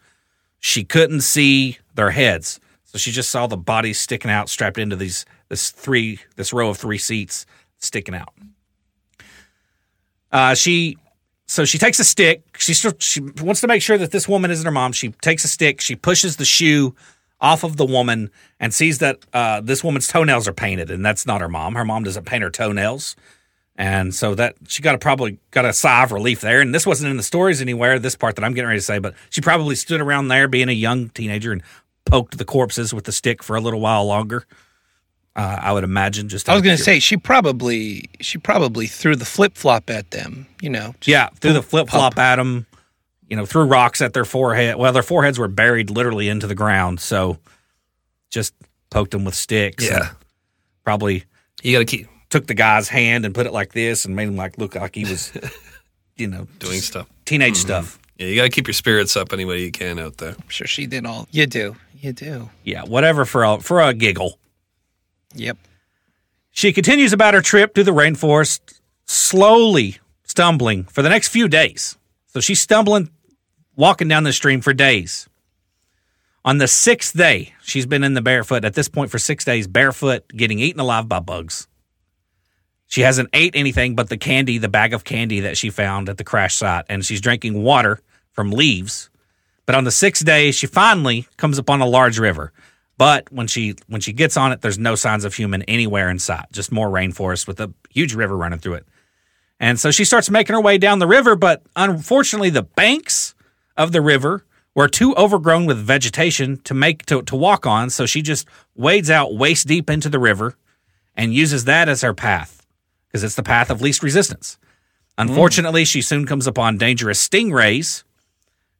she couldn't see their heads. So she just saw the bodies sticking out, strapped into these this three this row of three seats sticking out. Uh, she so she takes a stick. She she wants to make sure that this woman isn't her mom. She takes a stick. She pushes the shoe off of the woman and sees that uh, this woman's toenails are painted, and that's not her mom. Her mom doesn't paint her toenails, and so that she got a probably got a sigh of relief there. And this wasn't in the stories anywhere. This part that I'm getting ready to say, but she probably stood around there being a young teenager and poked the corpses with the stick for a little while longer. Uh, I would imagine. Just
I was going to say she probably she probably threw the flip flop at them. You know,
Yeah, threw the flip flop at them. You know, threw rocks at their forehead. Well, their foreheads were buried literally into the ground, so just poked them with sticks.
Yeah.
probably
You got to keep
took the guy's hand and put it like this and made him like look like he was, (laughs) you know,
doing stuff.
teenage mm-hmm. stuff.
Yeah, you got to keep your spirits up any way you can out there.
I'm sure she did all. You do, you do.
Yeah, whatever for a for a giggle.
Yep.
She continues about her trip through the rainforest, slowly stumbling for the next few days. So she's stumbling, walking down the stream for days. On the sixth day, she's been in the barefoot at this point for six days, barefoot, getting eaten alive by bugs. She hasn't ate anything but the candy, the bag of candy that she found at the crash site, and she's drinking water from leaves. But on the sixth day, she finally comes upon a large river. But when she when she gets on it, there's no signs of human anywhere in sight. Just more rainforest with a huge river running through it. And so she starts making her way down the river, but unfortunately, the banks of the river were too overgrown with vegetation to make to, to walk on. So she just wades out waist deep into the river and uses that as her path because it's the path of least resistance. Unfortunately, she soon comes upon dangerous stingrays,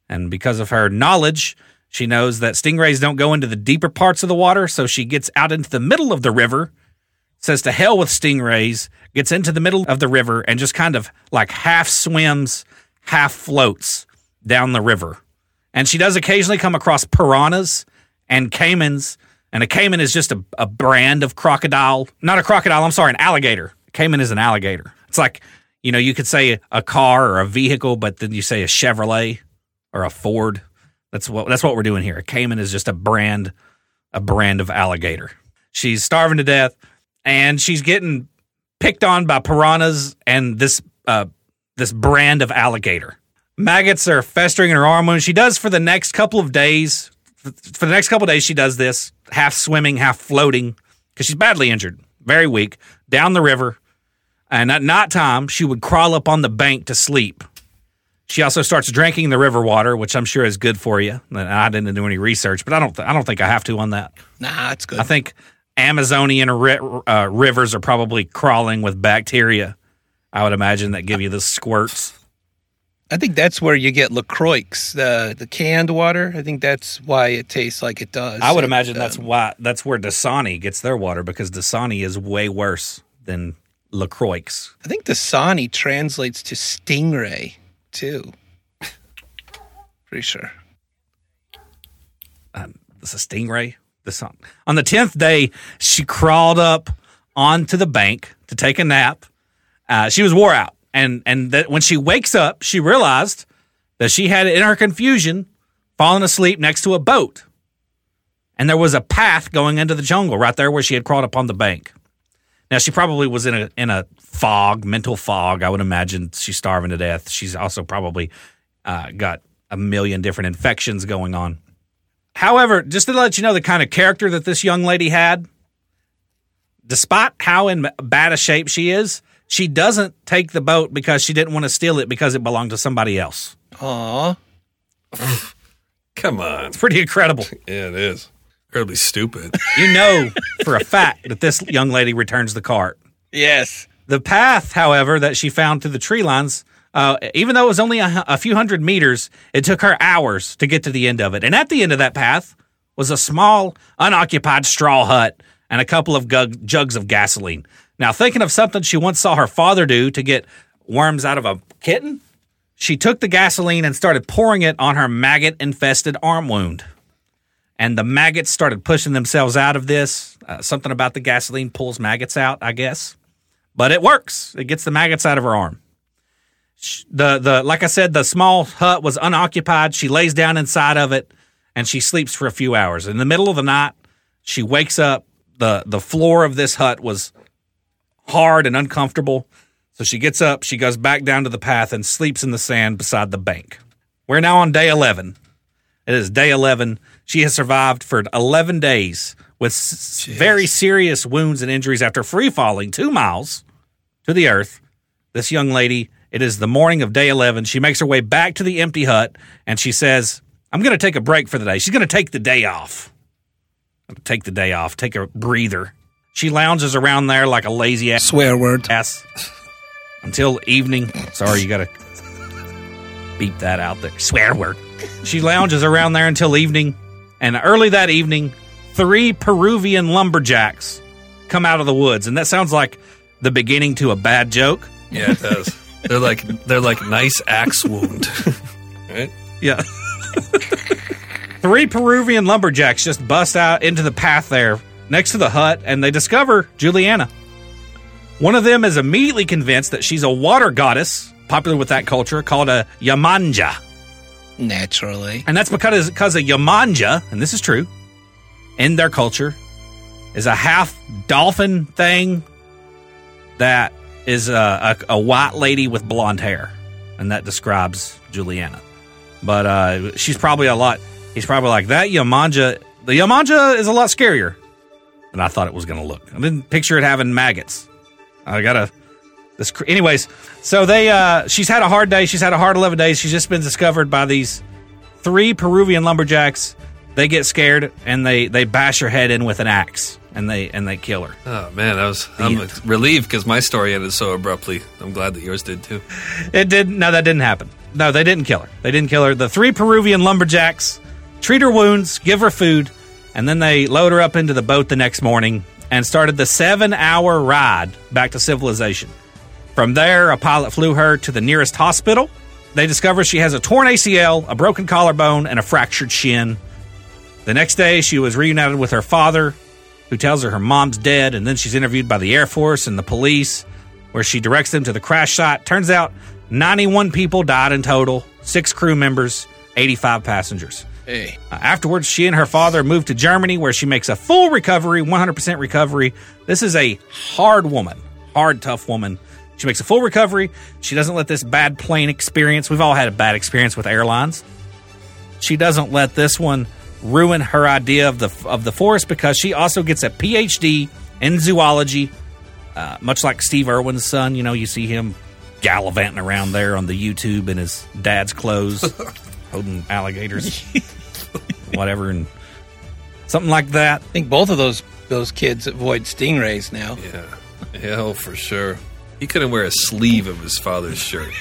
and because of her knowledge, she knows that stingrays don't go into the deeper parts of the water. So she gets out into the middle of the river says to hell with stingrays, gets into the middle of the river and just kind of like half swims, half floats down the river. And she does occasionally come across piranhas and caimans. And a caiman is just a, a brand of crocodile. Not a crocodile, I'm sorry, an alligator. A caiman is an alligator. It's like, you know, you could say a car or a vehicle, but then you say a Chevrolet or a Ford. That's what that's what we're doing here. A caiman is just a brand, a brand of alligator. She's starving to death and she's getting picked on by piranhas and this uh, this brand of alligator. Maggots are festering in her arm When She does for the next couple of days. For the next couple of days, she does this half swimming, half floating because she's badly injured, very weak, down the river. And at night time, she would crawl up on the bank to sleep. She also starts drinking the river water, which I'm sure is good for you. And I didn't do any research, but I don't. Th- I don't think I have to on that.
Nah, it's good.
I think Amazonian ri- uh, rivers are probably crawling with bacteria. I would imagine that give you the squirts.
I think that's where you get Lacroix, the the canned water. I think that's why it tastes like it does.
I would
It,
imagine
uh,
that's why that's where Dasani gets their water because Dasani is way worse than Lacroix.
I think the Sani translates to stingray too. Pretty sure.
This is a stingray. The on, on the tenth day, she crawled up onto the bank to take a nap. Uh, she was wore out, and and that when she wakes up, she realized that she had in her confusion fallen asleep next to a boat, and there was a path going into the jungle right there where she had crawled up on the bank. Now she probably was in a in a fog, mental fog. I would imagine she's starving to death. She's also probably uh, got a million different infections going on. However, just to let you know the kind of character that this young lady had, despite how in bad a shape she is, she doesn't take the boat because she didn't want to steal it because it belonged to somebody else.
Aw. (sighs)
Come on.
It's pretty incredible. (laughs)
Yeah, it is. Incredibly stupid. (laughs)
You know for a fact that this young lady returns the cart.
Yes.
The path, however, that she found through the tree lines, uh, even though it was only a, a few hundred meters, it took her hours to get to the end of it. And at the end of that path was a small, unoccupied straw hut and a couple of gug- jugs of gasoline. Now, thinking of something she once saw her father do to get worms out of a kitten, she took the gasoline and started pouring it on her maggot infested arm wound. And the maggots started pushing themselves out of this. Uh, something about the gasoline pulls maggots out, I guess but it works. It gets the maggots out of her arm. The the like I said, the small hut was unoccupied. She lays down inside of it and she sleeps for a few hours. In the middle of the night, she wakes up. the The floor of this hut was hard and uncomfortable. So she gets up, she goes back down to the path and sleeps in the sand beside the bank. We're now on day 11. It is day 11. She has survived for 11 days with s- very serious wounds and injuries after free falling two miles to the earth. This young lady, it is the morning of day 11. She makes her way back to the empty hut and she says, I'm going to take a break for the day. She's going to take the day off. Take the day off, take a breather. She lounges around there like a lazy ass
Swear word.
ass until evening. Sorry, you got to beep that out there. Swear word. She lounges around there until evening, and early that evening, three Peruvian lumberjacks come out of the woods, and that sounds like the beginning to a bad joke.
Yeah, it does. they're like they're like nice axe wound. (laughs) right?
Yeah. (laughs) Three Peruvian lumberjacks just bust out into the path there next to the hut and they discover Juliana. One of them is immediately convinced that she's a water goddess, popular with that culture, called a Yamanja.
Naturally.
And that's because, because a Yamanja, and this is true, in their culture, is a half dolphin thing that is a, a, a white lady with blonde hair. And that describes Juliana. But uh, she's probably a lot, he's probably like, that Yamanja, the Yamanja is a lot scarier than I thought it was going to look. I didn't picture it having maggots. I gotta. This, cr- anyways, so they, uh, she's had a hard day. She's had a hard 11 days. She's just been discovered by these three Peruvian lumberjacks. They get scared and they, they bash her head in with an axe and they, and they kill her.
Oh man, I was I'm
end.
relieved because my story ended so abruptly. I'm glad that yours did too.
It did. No, that didn't happen. No, they didn't kill her. They didn't kill her. The three Peruvian lumberjacks treat her wounds, give her food, and then they load her up into the boat the next morning and started the seven hour ride back to civilization. From there, a pilot flew her to the nearest hospital. They discover she has a torn ACL, a broken collarbone, and a fractured shin. The next day, she was reunited with her father, who tells her her mom's dead, and then she's interviewed by the Air Force and the police, where she directs them to the crash site. Turns out 91 people died in total, six crew members, 85 passengers.
Hey.
Uh, afterwards, she and her father moved to Germany, where she makes a full recovery, 100% recovery. This is a hard woman, hard, tough woman. She makes a full recovery. She doesn't let this bad plane experience. We've all had a bad experience with airlines. She doesn't let this one ruin her idea of the of the forest because she also gets a PhD in zoology, uh, much like Steve Irwin's son. You know, you see him gallivanting around there on the YouTube in his dad's clothes, (laughs) holding alligators, (laughs) whatever, and something like that.
I think both of those those kids avoid stingrays now.
Yeah, yeah, oh, for sure. He couldn't wear a sleeve of his father's shirt.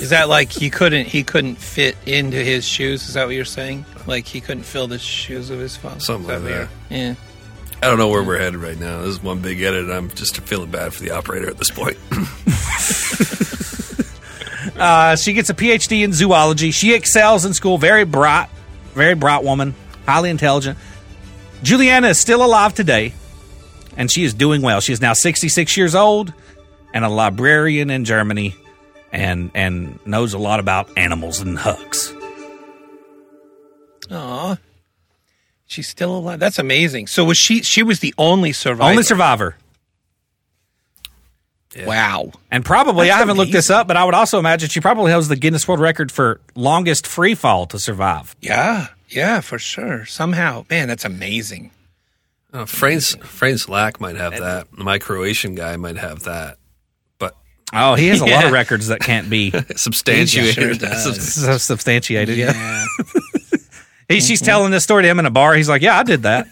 Is that like he couldn't he couldn't fit into his shoes? Is that what you're saying? Like he couldn't fill the shoes of his father?
Something like
what
that.
Yeah.
I don't know where we're headed right now. This is one big edit. and I'm just feeling bad for the operator at this point. (laughs) (laughs)
Uh, she gets a PhD in zoology. She excels in school. Very bright, very bright woman, highly intelligent. Juliana is still alive today, and she is doing well. She is now 66 years old and a librarian in Germany and and knows a lot about animals and hugs.
Aw. She's still alive. That's amazing. So was she she was the only survivor.
Only survivor.
Wow.
And probably,
That's
I haven't looked this up, but I would also imagine she probably holds the Guinness World Record for longest free fall to survive.
Yeah. Yeah, for sure. Somehow. Man, that's amazing.
Uh, Franz Franz Lack might have that. My Croatian guy might have that. But
Oh, he has a lot of (laughs) records that can't be (laughs)
substantiated.
Sure (laughs) does.
substantiated. Yeah.
Yeah.
He, she's telling this story to him in a bar. He's like, "Yeah, I did that.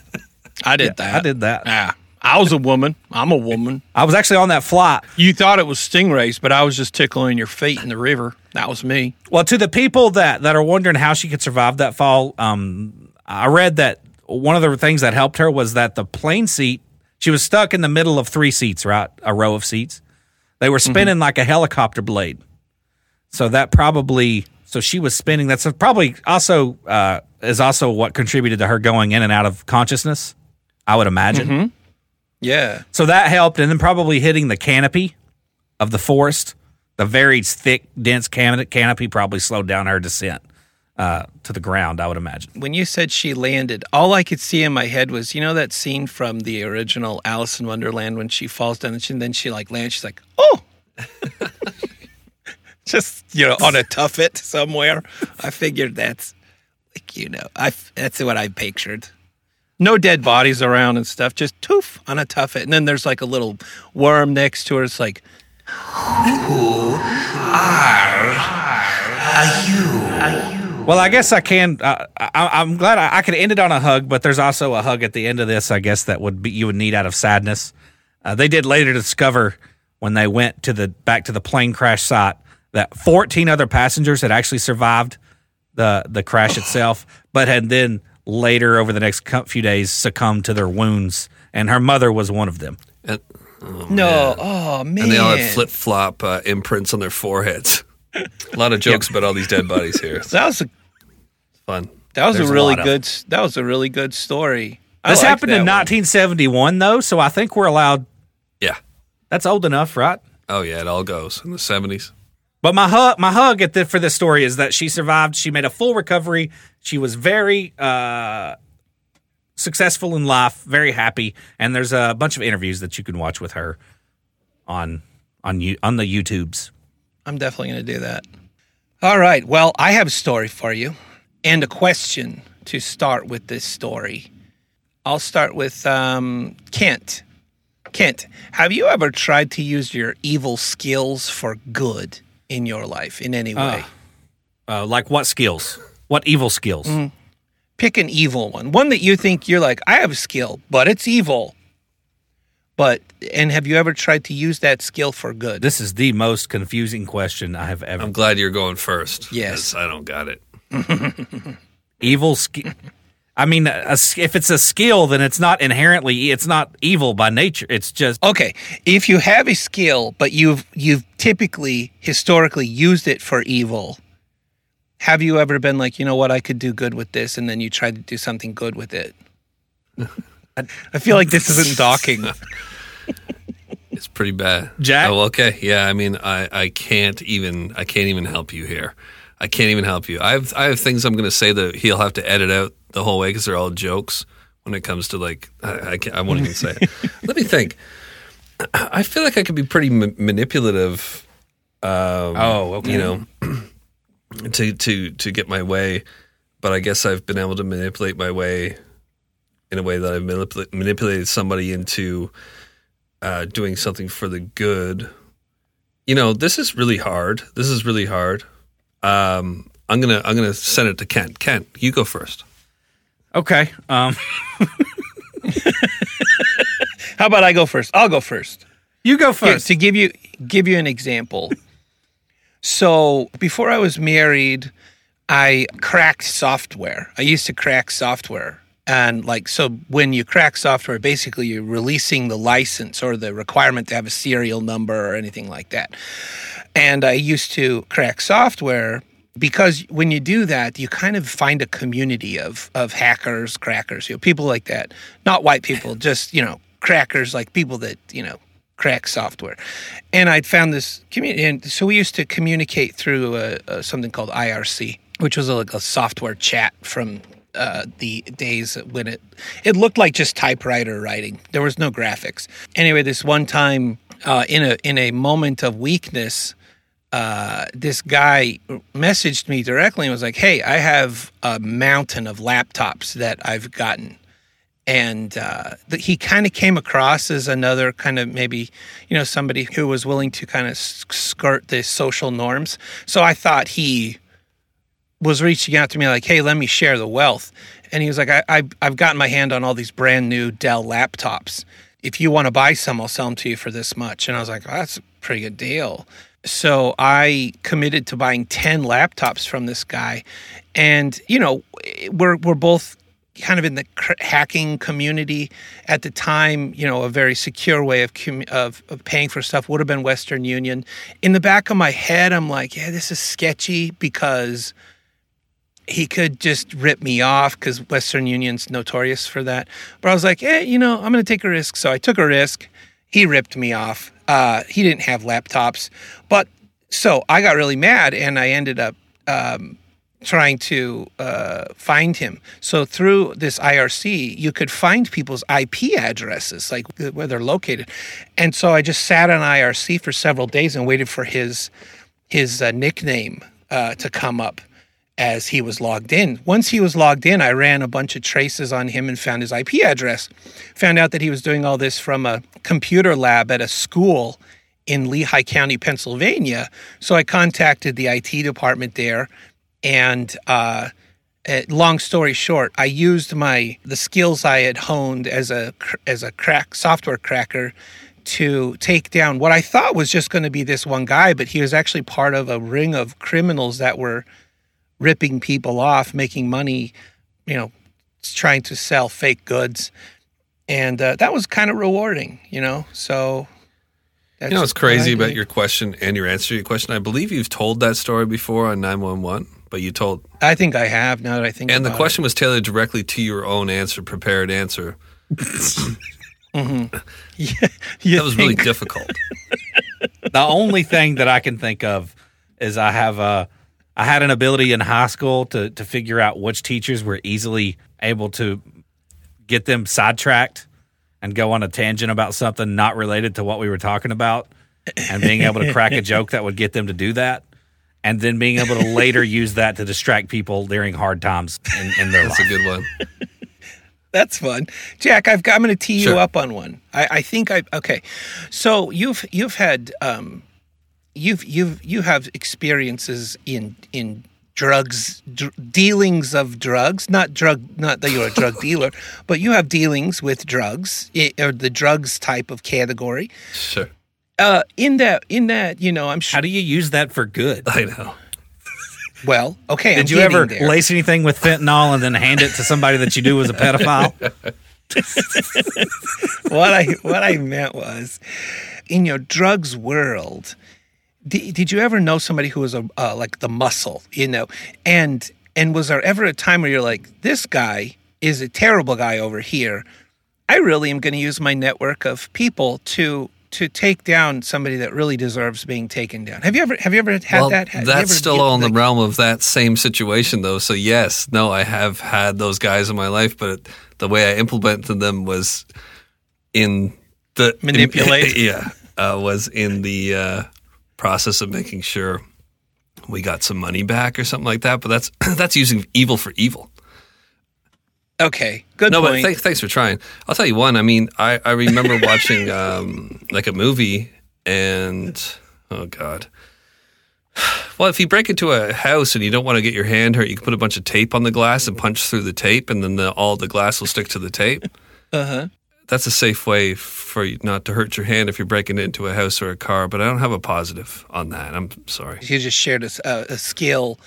I did that.
I did that.
Ah, I was a woman. I'm a woman.
I was actually on that flight."
You thought it was stingrays, but I was just tickling your feet in the river. That was me.
Well, to the people that that are wondering how she could survive that fall, um, I read that one of the things that helped her was that the plane seat. She was stuck in the middle of three seats, right? A row of seats. They were spinning like a helicopter blade. So that probably. So she was spinning. That's probably also uh, is also what contributed to her going in and out of consciousness. I would imagine.
Yeah.
So that helped, and then probably hitting the canopy of the forest, the very thick, dense can- canopy probably slowed down her descent uh, to the ground. I would imagine.
When you said she landed, all I could see in my head was, you know, that scene from the original Alice in Wonderland when she falls down and, and then she like lands. She's like, oh, (laughs) just you know, on a tuffet somewhere. I figured that's like you know, I that's what I pictured. No dead bodies around and stuff, just toof on a tuffet, and then there's like a little worm next to her. It's like, who are are you?
Well, I guess I can. Uh, I, I'm glad I, I could end it on a hug, but there's also a hug at the end of this. I guess that would be you would need out of sadness. Uh, they did later discover when they went to the back to the plane crash site that 14 other passengers had actually survived the the crash itself, but had then later over the next few days succumbed to their wounds, and her mother was one of them.
And,
no, oh man,
and they all had flip flop uh, imprints on their foreheads. a lot of jokes about all these dead bodies here.
That was a
fun.
that was
There's
a
a
really
of
good that was a really good story. I
This happened in
that one.
1971, though, so I think we're allowed.
Yeah.
That's old enough, right?
Oh yeah, it all goes in the seventies.
But my hug, my hug at the, for this story is that she survived. She made a full recovery. She was very uh, successful in life, very happy. And there's a bunch of interviews that you can watch with her on on on the YouTubes.
I'm definitely going to do that. All right. Well, I have a story for you and a question to start with this story. I'll start with um, Kent. Kent, have you ever tried to use your evil skills for good in your life in any way?
Uh, like what skills? What evil skills?
Pick an evil one, one that you think you're like, I have a skill, but it's evil. But and have you ever tried to use that skill for good?
This is the most confusing question I have ever.
I'm glad you're going first.
Yes,
I don't got it. (laughs)
evil skill. I mean, a, s- if it's a skill, then it's not inherently. It's not evil by nature. It's just
Okay, if you have a skill, but you've you've typically historically used it for evil, have you ever been like, you know what, I could do good with this, and then you tried to do something good with it? I, (laughs) I feel like this isn't docking. (laughs)
It's pretty bad.
Jack?
Oh, okay. Yeah. I mean, I, I can't even I can't even help you here. I can't even help you. I have I have things I'm going to say that he'll have to edit out the whole way because they're all jokes. When it comes to like, I, I, can't, I won't even say it. (laughs) Let me think. I feel like I could be pretty ma- manipulative. Um,
Oh, okay.
You know, (clears throat) to to to get my way, but I guess I've been able to manipulate my way in a way that I've manipula- manipulated somebody into uh, doing something for the good. You know, this is really hard. This is really hard. Um, I'm gonna I'm gonna send it to Kent. Kent, you go first.
okay. Um, (laughs)
How about I go first? I'll go first.
you go
Here,
first.
to give you give you an example. so before I was married, I cracked software. I used to crack software. And like so when you crack software, basically you're releasing the license or the requirement to have a serial number or anything like that. And I used to crack software because when you do that, you kind of find a community of of hackers, crackers, you know, people like that. Not white people, (laughs) just you know, crackers, like people that you know crack software. And I'd found this community, and so we used to communicate through a, a, something called IRC, which was a, like a software chat from uh, the days when it it looked like just typewriter writing. There was no graphics. Anyway, this one time uh, in a in a moment of weakness, uh, this guy messaged me directly and was like, "Hey, I have a mountain of laptops that I've gotten." And uh, the, he kind of came across as another kind of maybe, you know, somebody who was willing to kind of skirt the social norms. So I thought he was reaching out to me like, "Hey, let me share the wealth." And he was like, I, I, "I've gotten my hand on all these brand new Dell laptops. If you want to buy some, I'll sell them to you for this much." And I was like, oh, "That's a pretty good deal." So I committed to buying 10 laptops from this guy. And, you know, we're, we're both kind of in the hacking community at the time. You know, a very secure way of, of, of paying for stuff would have been Western Union. In the back of my head, I'm like, yeah, this is sketchy because he could just rip me off because Western Union's notorious for that. But I was like, hey, you know, I'm going to take a risk. So I took a risk. He ripped me off. Uh, he didn't have laptops, but so I got really mad and I ended up um, trying to uh, find him. So through this IRC, you could find people's IP addresses, like where they're located. And so I just sat on IRC for several days and waited for his his uh, nickname uh, to come up as he was logged in. Once he was logged in, I ran a bunch of traces on him and found his IP address. Found out that he was doing all this from a computer lab at a school in Lehigh County, Pennsylvania. So I contacted the IT department there, and uh, uh, long story short, I used my the skills I had honed as a as a crack software cracker to take down what I thought was just going to be this one guy, but he was actually part of a ring of criminals that were ripping people off, making money, you know, trying to sell fake goods. And uh, that was kind of rewarding, you know. So,
you know, it's crazy about your question and your answer to your question. I believe you've told that story before on 911, but you told.
I think I have now that I think
And the question it. was tailored directly to your own answer, prepared answer.
mm-hmm. (laughs) (laughs)
yeah, that was think? really difficult. (laughs)
the only thing that I can think of is I have a I had an ability in high school to to figure out which teachers were easily able to get them sidetracked and go on a tangent about something not related to what we were talking about and being able to crack a joke that would get them to do that and then being able to later use that to distract people during hard times in, in their
That's
life.
a good one. (laughs)
That's fun, Jack. I've got, I'm going to tee sure. you up on one. I, I, think I okay. So you've you've had um, you've you've you have experiences in in drugs dr- dealings of drugs not drug not that you're a drug (laughs) dealer but you have dealings with drugs or the drugs type of category.
Sure.
Uh, in that in that you know i'm sure
how do you use that for good?
I know.
Well okay
did
I'm
you ever
there.
lace anything with fentanyl and then hand it to somebody that you knew was a pedophile? (laughs)
What i what i meant was in your drugs world did, did you ever know somebody who was a uh, like the muscle, you know? And and was there ever a time where you're like, this guy is a terrible guy over here? I really am going to use my network of people to to take down somebody that really deserves being taken down. Have you ever have you ever had
well,
that? Have
that's still on in the realm of that same situation though. So yes, no, I have had those guys in my life, but the way I implemented them was in the
manipulate.
In, (laughs) yeah, uh, was in the uh, process of making sure we got some money back or something like that. But that's (clears throat) that's using evil for evil.
Okay, good.
No,
point.
but th- thanks for trying. I'll tell you one. I mean, I I remember (laughs) watching um, like a movie, and oh god. Well, if you break into a house and you don't want to get your hand hurt, you can put a bunch of tape on the glass and punch through the tape, and then the, all the glass will stick to the tape.
Uh huh
that's a safe way for you not to hurt your hand if you're breaking into a house or a car. But I don't have a positive on that. I'm sorry.
You just shared a, a skill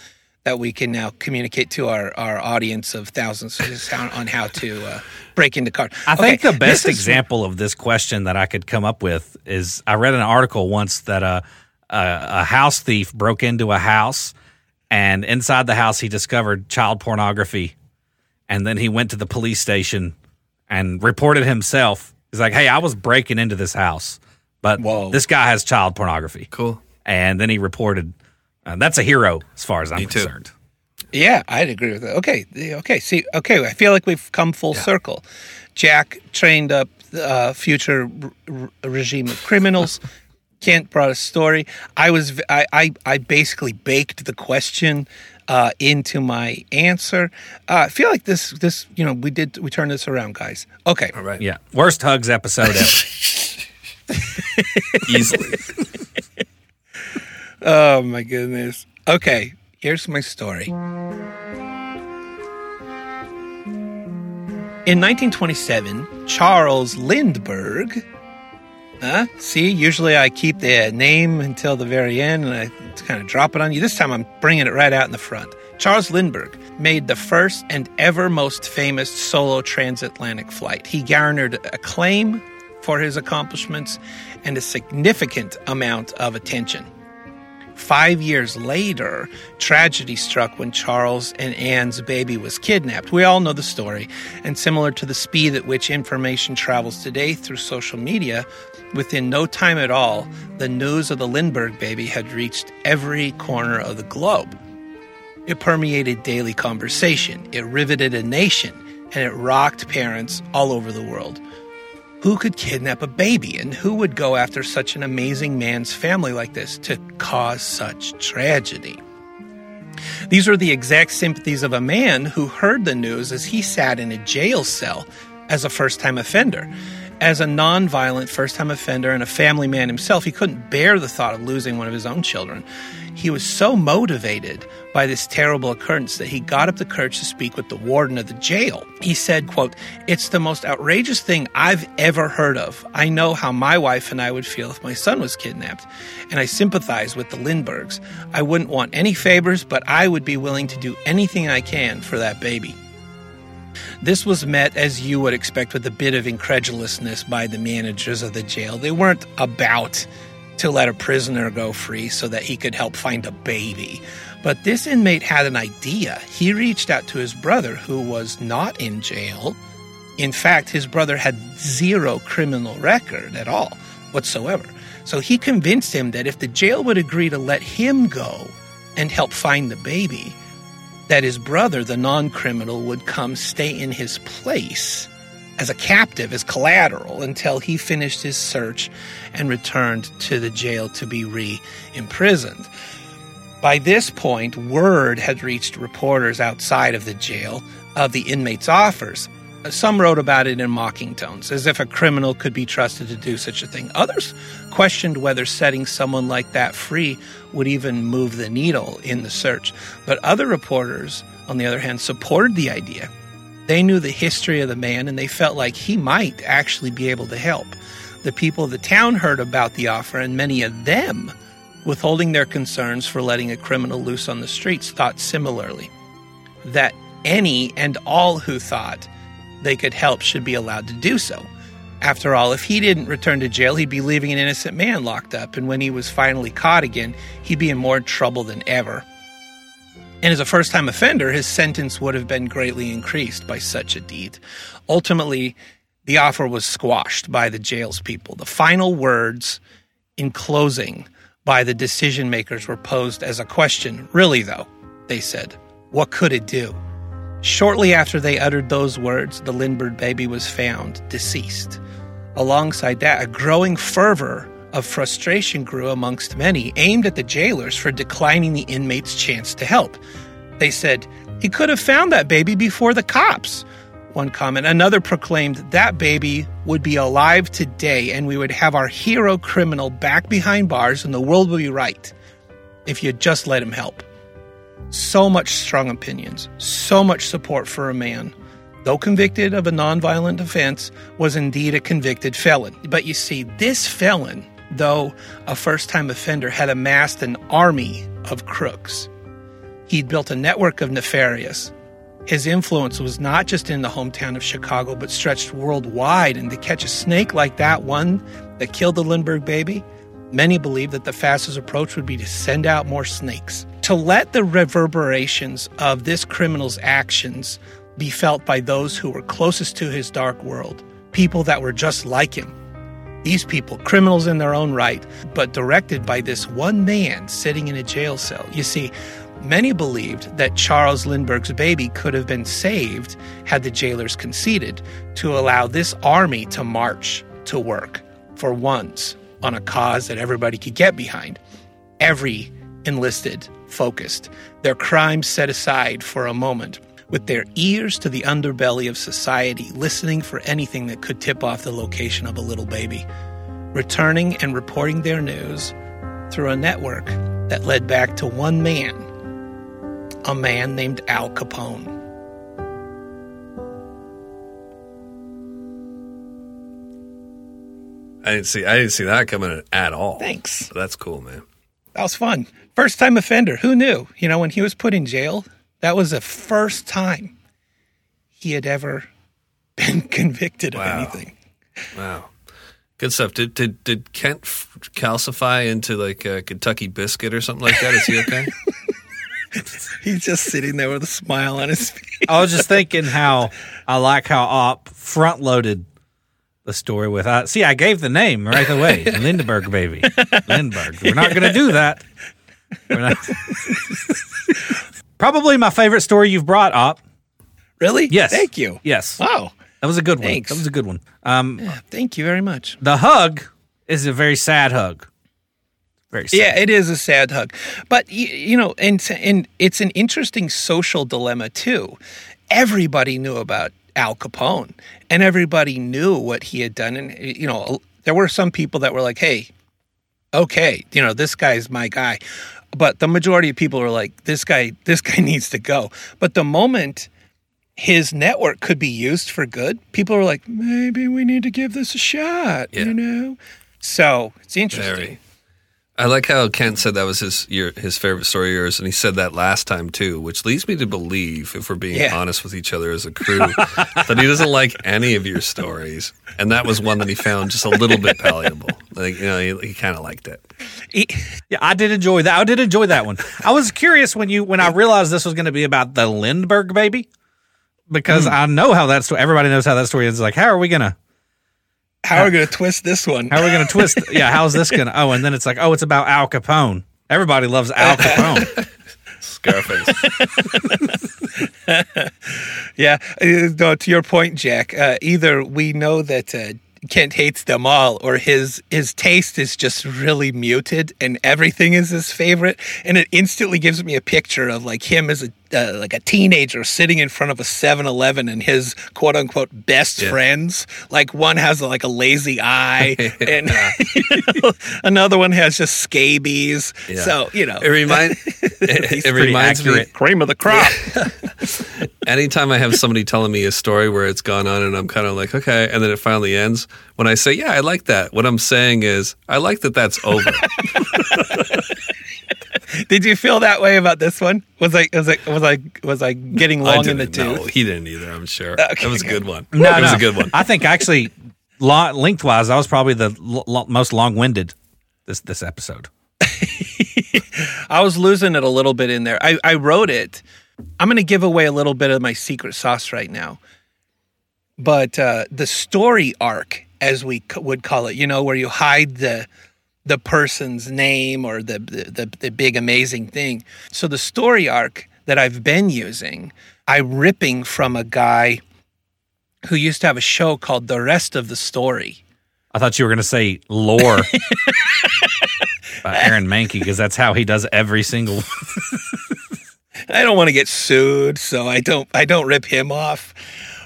that we can now communicate to our, our audience of thousands on how to uh, break into cars.
I okay, think the best example of this question that I could come up with is I read an article once that a, a, a house thief broke into a house And inside the house, he discovered child pornography. And then he went to the police station and reported himself. He's like, hey, I was breaking into this house, but
Whoa.
this guy has child pornography.
Cool.
And then he reported. Uh, that's a hero as far as I'm
Me too.
concerned.
Yeah, I'd agree with that. Okay, okay. See, okay, I feel like we've come full circle. Jack trained up uh, future r- r- regime of criminals. (laughs) Kent brought a story. I was, I I basically baked the question uh, into my answer. Uh, I feel like this, this, you know, we did, we turned this around, guys. Okay,
All right.
Yeah. Worst hugs episode ever. (laughs)
Easily. (laughs)
Oh my goodness. Okay, here's my story. In 1927, Charles Lindbergh. Huh? See, usually I keep the name until the very end and I kind of drop it on you. This time I'm bringing it right out in the front. Charles Lindbergh made the first and ever most famous solo transatlantic flight. He garnered acclaim for his accomplishments and a significant amount of attention. Five years later, tragedy struck when Charles and Anne's baby was kidnapped. We all know the story, and similar to the speed at which information travels today through social media, within no time at all, the news of the Lindbergh baby had reached every corner of the globe. It permeated daily conversation, it riveted a nation, and it rocked parents all over the world. Who could kidnap a baby, and who would go after such an amazing man's family like this to cause such tragedy? These were the exact sympathies of a man who heard the news as he sat in a jail cell as a first time offender. As a non-violent first time offender and a family man himself, he couldn't bear the thought of losing one of his own children. He was so motivated by this terrible occurrence that he got up the courage to speak with the warden of the jail. He said, quote, It's the most outrageous thing I've ever heard of. I know how my wife and I would feel if my son was kidnapped, and I sympathize with the Lindberghs. I wouldn't want any favors, but I would be willing to do anything I can for that baby. This was met as you would expect with a bit of incredulousness by the managers of the jail. They weren't about to let a prisoner go free so that he could help find a baby. But this inmate had an idea. He reached out to his brother, who was not in jail. In fact, his brother had zero criminal record at all, whatsoever. So he convinced him that if the jail would agree to let him go and help find the baby, that his brother, the non criminal, would come stay in his place as a captive, as collateral, until he finished his search and returned to the jail to be re imprisoned. By this point, word had reached reporters outside of the jail of the inmates' offers. Some wrote about it in mocking tones, as if a criminal could be trusted to do such a thing. Others questioned whether setting someone like that free would even move the needle in the search. But other reporters, on the other hand, supported the idea. They knew the history of the man and they felt like he might actually be able to help. The people of the town heard about the offer, and many of them, withholding their concerns for letting a criminal loose on the streets, thought similarly that any and all who thought they could help should be allowed to do so. After all, if he didn't return to jail, he'd be leaving an innocent man locked up, and when he was finally caught again, he'd be in more trouble than ever. And as a first time offender, his sentence would have been greatly increased by such a deed. Ultimately, the offer was squashed by the jail's people. The final words in closing by the decision makers were posed as a question. Really, though, they said, what could it do? Shortly after they uttered those words, the Lindbergh baby was found deceased. Alongside that, a growing fervor of frustration grew amongst many, aimed at the jailers for declining the inmate's chance to help. They said, He could have found that baby before the cops. One comment. Another proclaimed that baby would be alive today and we would have our hero criminal back behind bars and the world would be right if you'd just let him help. So much strong opinions, so much support for a man, though convicted of a nonviolent offense, was indeed a convicted felon. But you see, this felon, though a first time offender, had amassed an army of crooks. He'd built a network of nefarious. His influence was not just in the hometown of Chicago, but stretched worldwide. And to catch a snake like that one that killed the Lindbergh baby, many believed that the fastest approach would be to send out more snakes. To let the reverberations of this criminal's actions be felt by those who were closest to his dark world, people that were just like him. These people, criminals in their own right, but directed by this one man sitting in a jail cell. You see, many believed that Charles Lindbergh's baby could have been saved had the jailers conceded to allow this army to march to work for once on a cause that everybody could get behind. Every enlisted focused, their crimes set aside for a moment, with their ears to the underbelly of society, listening for anything that could tip off the location of a little baby, returning and reporting their news through a network that led back to one man, a man named Al Capone.
I didn't see. I didn't see that coming at all.
Thanks.
That's cool, man.
That was fun. First time offender. Who knew? You know, when he was put in jail, that was the first time he had ever (laughs) been convicted
Wow.
of anything.
Wow, good stuff. Did did did Kent f- calcify into like a Kentucky biscuit or something like that? Is he okay? (laughs)
He's just sitting there with a smile on his face.
I was just thinking how I like how Op front loaded the story with. I see, I gave the name right away, (laughs) Lindbergh baby, Lindbergh. We're not going to do that. (laughs) Probably my favorite story you've brought, up.
Really?
Yes.
Thank you.
Yes,
Wow.
that was a good one. That was a good one. Um,
Thank you very much.
the hug is a very sad hug. Very sad.
Yeah, it is a sad hug, but you know, and and it's an interesting social dilemma too. Everybody knew about Al Capone, and everybody knew what he had done, and you know, there were some people that were like, "Hey, okay, you know, this guy's my guy," but the majority of people are like, "This guy, (laughs) this guy needs to go." But the moment his network could be used for good, people are like, "Maybe we need to give this a shot,"
Yeah.
you know. So it's interesting.
Very. I like how Kent said that was his your, his favorite story of yours, and he said that last time too, which leads me to believe, if we're being
Yeah.
honest with each other as a (laughs) crew, that he doesn't like any of your stories, and that was one that he found just a little bit palatable. (laughs) Like you know, he, he kind of liked it.
He-
Yeah, I did enjoy that. I did enjoy that one. I was curious when you when I realized this was going to be about the Lindbergh baby because I know how that story. Everybody knows how that story ends. Like, how are we gonna
How are we going to twist this one?
how are we gonna twist? yeah, how's this gonna? Oh, and then it's like, oh, it's about Al Capone. Everybody loves Al Capone. (laughs)
Scarface. (laughs)
Yeah, uh, no, to your point, Jack. Uh, either we know that uh, Kent hates them all, or his his taste is just really muted, and everything is his favorite. And it instantly gives me a picture of like him as a uh, like a teenager sitting in front of a 7-Eleven and his quote unquote best
Yeah.
friends. Like one has like a lazy eye, (laughs) and (laughs) you know, another one has just scabies.
Yeah.
So you know,
It remind (laughs) it, it reminds
accurate.
me.
cream of the crop.
Anytime I have somebody telling me a story where it's gone on and I'm kind of like, okay, and then it finally ends, when I say, yeah, I like that, what I'm saying is, I like that that's over. (laughs)
Did you feel that way about this one? Was I was I was I was I getting
I
long in the
didn't know.
tooth?
He didn't either, I'm sure.
Okay.
That was a good one.
No,
that was a good one.
I think actually, lo- lengthwise, I was probably the l- lo- most long winded this this episode. (laughs)
I was losing it a little bit in there. I, I wrote it. I'm going to give away a little bit of my secret sauce right now. But uh, the story arc, as we c- would call it, you know, where you hide the the person's name or the, the the big amazing thing. So the story arc that I've been using, I'm ripping from a guy who used to have a show called The Rest of the Story.
I thought you were going to say lore (laughs) by Aaron Mahnke because that's how he does every single. (laughs)
I don't want to get sued, so I don't I don't rip him off.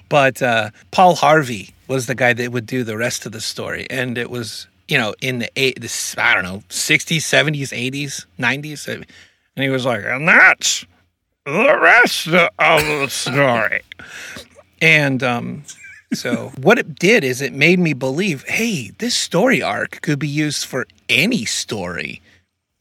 But uh, Paul Harvey was the guy that would do the rest of the story, and it was you know in the eight this I don't know sixties, seventies, eighties, nineties, and he was like, and that's the rest of the story. And um, so what it did is it made me believe, hey, this story arc could be used for any story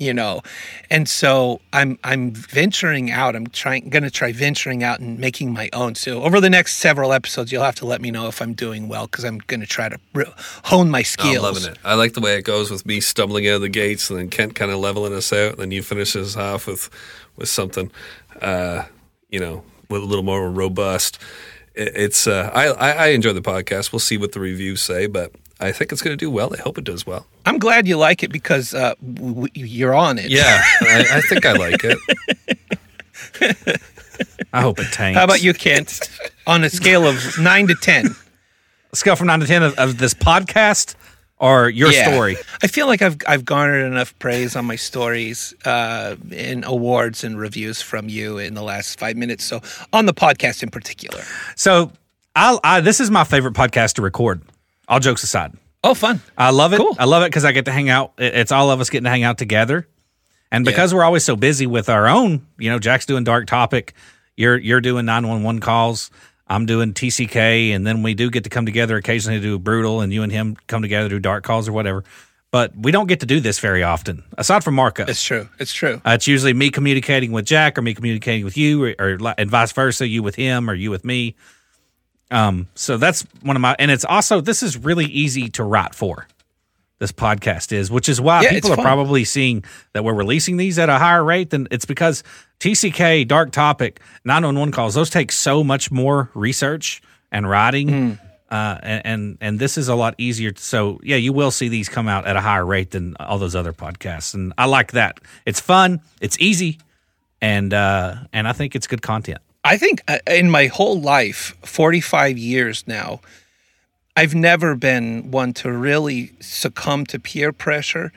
you know. And so I'm I'm venturing out. I'm trying going to try venturing out and making my own. So over the next several episodes, you'll have to let me know if I'm doing well because I'm going to try to re- hone my skills.
I'm loving it. I like the way it goes with me stumbling out of the gates and then Kent kind of leveling us out, and then you finish us off with with something, uh, you know, with a little more robust. It, it's uh, I, I I enjoy the podcast. We'll see what the reviews say, but I think it's going to do well. I hope it does well.
I'm glad you like it because uh, w- w- you're on it.
Yeah, I, I think I like it.
I hope it tanks.
How about you, Kent? (laughs) on a scale of nine to ten.
a Scale from nine to ten of, of this podcast or your
Yeah.
story?
I feel like I've I've garnered enough praise on my stories uh, and awards and reviews from you in the last five minutes. So on the podcast in particular.
So, I, I this is my favorite podcast to record. All jokes aside,
Oh, fun!
I love it.
Cool.
I love it because I get to hang out. It's all of us getting to hang out together, and because we're always so busy with our own, you know, Jack's doing Dark Topic, you're you're doing nine one one calls. I'm doing TCK, and then we do get to come together occasionally to do brutal, and you and him come together to do dark calls or whatever. But we don't get to do this very often, aside from Marco.
It's true. It's true.
Uh, it's usually me communicating with Jack or me communicating with you or, or and vice versa, you with him or you with me. Um, so that's one of my, and it's also, this is really easy to write for. This podcast is, which is why
Yeah,
people are
fun.
probably seeing that we're releasing these at a higher rate than it's because TCK, Dark Topic, 911 calls, those take so much more research and writing.
Hmm.
Uh, and, and and this is a lot easier. So yeah, you will see these come out at a higher rate than all those other podcasts, and I like that. It's fun, it's easy, and uh, and I think it's good content.
I think uh, in my whole life, 45 years now, I've never been one to really succumb to peer pressure.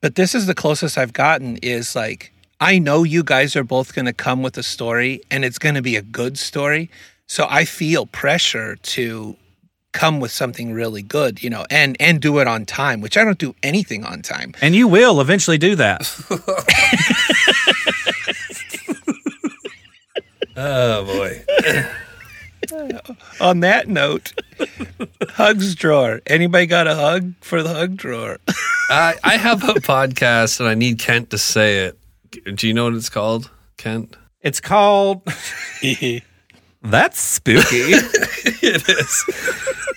But this is the closest I've gotten is like, I know you guys are both going to come with a story and it's going to be a good story. So I feel pressure to come with something really good, you know, and and do it on time, which I don't do anything on time.
And you will eventually do that. (laughs)
Oh boy. (laughs)
On that note, hugs drawer. Anybody got a hug for the hug drawer? (laughs)
I, I have a podcast and I need Kent to say it. Do you know what it's called, Kent?
It's called. (laughs) That's spooky.
it is.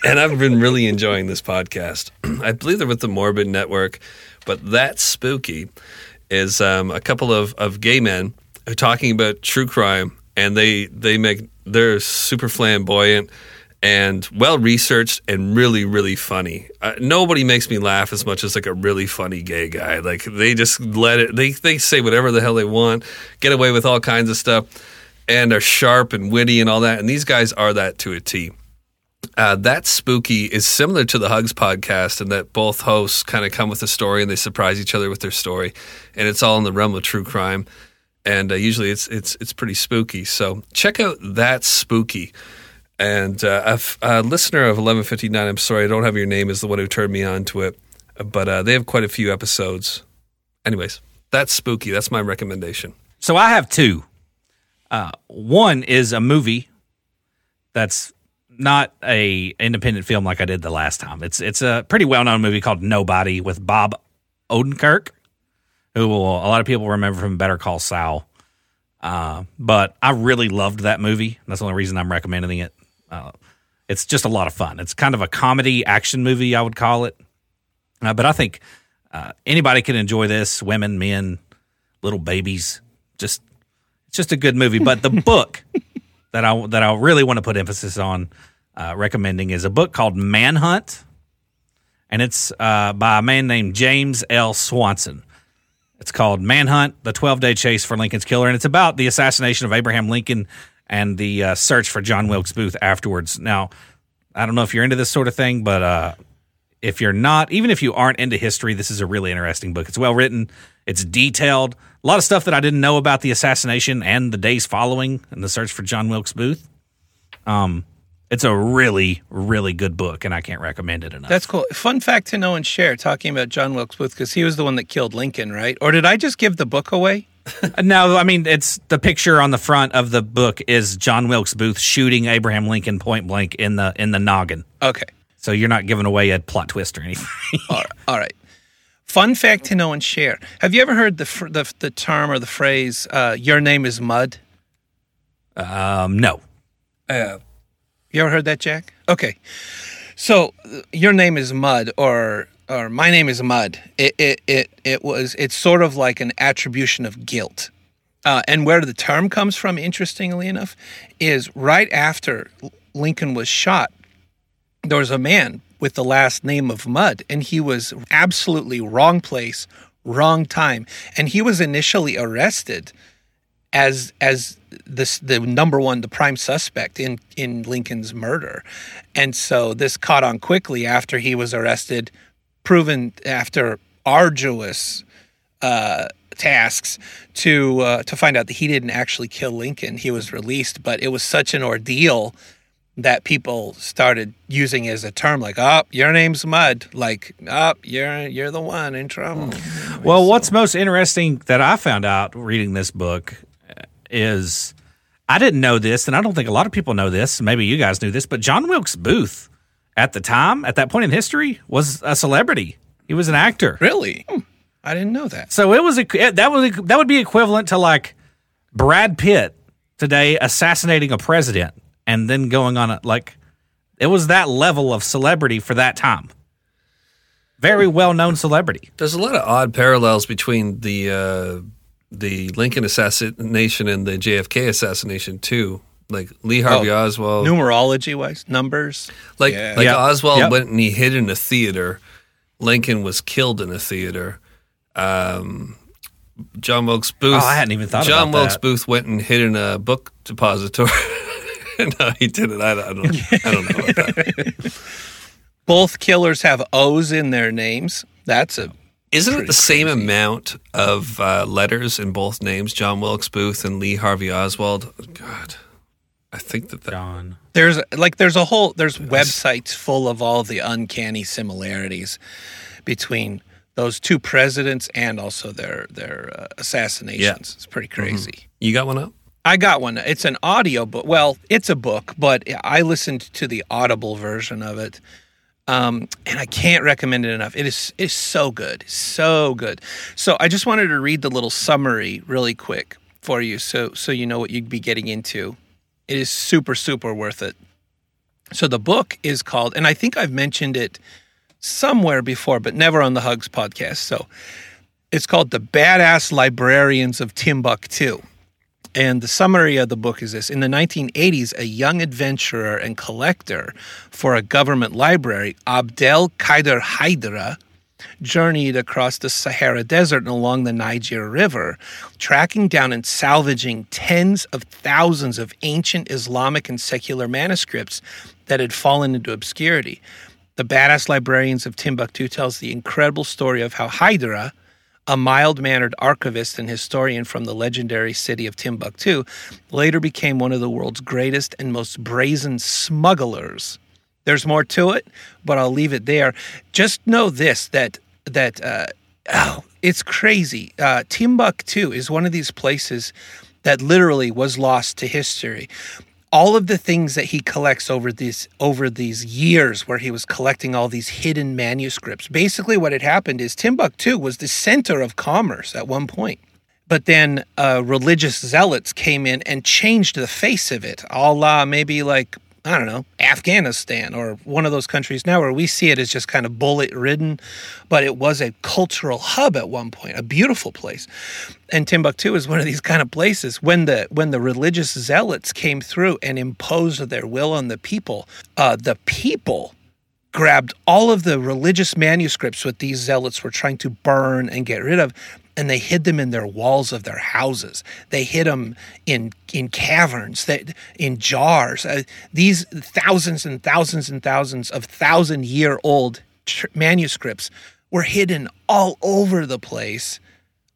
And I've been really enjoying this podcast. (clears throat) I believe they're with the Morbid Network, but That's Spooky is um, a couple of, of gay men are talking about true crime, and they they make they're super flamboyant and well researched and really really funny. Uh, nobody makes me laugh as much as like a really funny gay guy. Like they just let it. They they say whatever the hell they want, get away with all kinds of stuff, and are sharp and witty and all that. And these guys are that to a T. Uh, that spooky is similar to the Hugs podcast in that both hosts kind of come with a story and they surprise each other with their story, and it's all in the realm of true crime. And uh, usually it's it's it's pretty spooky. So check out that spooky. And uh, a, a listener of 1159, I'm sorry I don't have your name, is the one who turned me on to it, but uh, they have quite a few episodes. Anyways, that's spooky. That's my recommendation.
So I have two. Uh, one is a movie that's not a independent film like I did the last time. It's it's a pretty well known movie called Nobody with Bob Odenkirk, who will, a lot of people remember from Better Call Saul. Uh, but I really loved that movie. That's the only reason I'm recommending it. Uh, it's just a lot of fun. It's kind of a comedy action movie, I would call it. Uh, but I think uh, anybody can enjoy this women, men, little babies. Just it's just a good movie. But the (laughs) book that I that I really want to put emphasis on uh, recommending is a book called Manhunt, and it's uh, by a man named James L. Swanson. It's called Manhunt: The Twelve Day Chase for Lincoln's Killer, and it's about the assassination of Abraham Lincoln and the uh, search for John Wilkes Booth afterwards. Now, I don't know if you're into this sort of thing, but uh, if you're not, even if you aren't into history, this is a really interesting book. It's well written, it's detailed, a lot of stuff that I didn't know about the assassination and the days following and the search for John Wilkes Booth. Um, it's a really, really good book, and I can't recommend it enough.
That's cool. Fun fact to know and share talking about John Wilkes Booth because he was the one that killed Lincoln, right? Or did I just give the book away? (laughs)
no, I mean it's the picture on the front of the book is John Wilkes Booth shooting Abraham Lincoln point blank in the in the noggin.
Okay.
So you're not giving away a plot twist or anything. (laughs)
All right. All right. Fun fact to know and share. Have you ever heard the fr- the, the term or the phrase uh, "Your name is mud"?
Um, no.
Yeah.
You ever heard that, Jack? Okay. So your name is Mud, or or my name is Mud. It it it, it was it's sort of like an attribution of guilt. Uh, and where the term comes from, interestingly enough, is right after Lincoln was shot, there was a man with the last name of Mudd, and he was absolutely wrong place, wrong time, and he was initially arrested as as this the number one the prime suspect in in Lincoln's murder. And so this caught on quickly after he was arrested proven after arduous uh, tasks to uh, to find out that he didn't actually kill Lincoln. He was released but it was such an ordeal that people started using as a term like oh your name's mud like oh you're you're the one in trouble.
Well, what's most interesting that I found out reading this book is I didn't know this, and I don't think a lot of people know this. Maybe you guys knew this, but John Wilkes Booth at the time, at that point in history, was a celebrity. He was an actor.
really Hmm. I didn't know that
So it was a, that was that would be equivalent to like Brad Pitt today assassinating a president and then going on a like it was that level of celebrity for that time. Very well known celebrity.
There's a lot of odd parallels between the uh, the Lincoln assassination and the JFK assassination too. Like Lee Harvey
Oh,
Oswald,
numerology wise numbers
like
Yeah.
like
Yep.
Oswald
Yep.
went and he hid in a theater. Lincoln was killed in a theater. Um, John Wilkes Booth.
Oh, I hadn't even thought of that.
John
about
Wilkes
that.
Booth went and hid in a book depository. (laughs) no, he didn't. I, I don't. I don't know about that. (laughs)
both killers have O's in their names. That's a
Isn't it
Pretty
the same amount of uh, letters in both names, John Wilkes Booth and Lee Harvey Oswald? God, I think that that.
John.
there's like there's a whole there's websites full of all the uncanny similarities between those two presidents and also their their uh, assassinations. It's pretty crazy.
You got one up?
I got one. It's an audio book. Well, it's a book, but I listened to the Audible version of it. Um, and I can't recommend it enough. It is it's so good, so good. So I just wanted to read the little summary really quick for you, so so you know what you'd be getting into. It is super super worth it. So the book is called, and I think I've mentioned it somewhere before, but never on the Hugs podcast. So it's called The Badass Librarians of Timbuktu. And the summary of the book is this In the 1980s, a young adventurer and collector for a government library, Abdel Kader Haidara, journeyed across the Sahara Desert and along the Niger River, tracking down and salvaging tens of thousands of ancient Islamic and secular manuscripts that had fallen into obscurity. The Badass Librarians of Timbuktu tells the incredible story of how Haidara, a mild mannered archivist and historian from the legendary city of Timbuktu, later became one of the world's greatest and most brazen smugglers. There's more to it, but I'll leave it there. Just know this that that uh, oh, it's crazy. Uh, Timbuktu is one of these places that literally was lost to history. All of the things that he collects over these over these years, where he was collecting all these hidden manuscripts. Basically, what had happened is Timbuktu was the center of commerce at one point. But then uh, religious zealots came in and changed the face of it. Allah, maybe like I don't know, Afghanistan or one of those countries now where we see it as just kind of bullet ridden, but it was a cultural hub at one point, a beautiful place. And Timbuktu is one of these kind of places. When the when the religious zealots came through and imposed their will on the people, uh, the people grabbed all of the religious manuscripts that these zealots were trying to burn and get rid of and they hid them in their walls of their houses. They hid them in in caverns that in jars. Uh, these thousands and thousands and thousands of thousand year old tr- manuscripts were hidden all over the place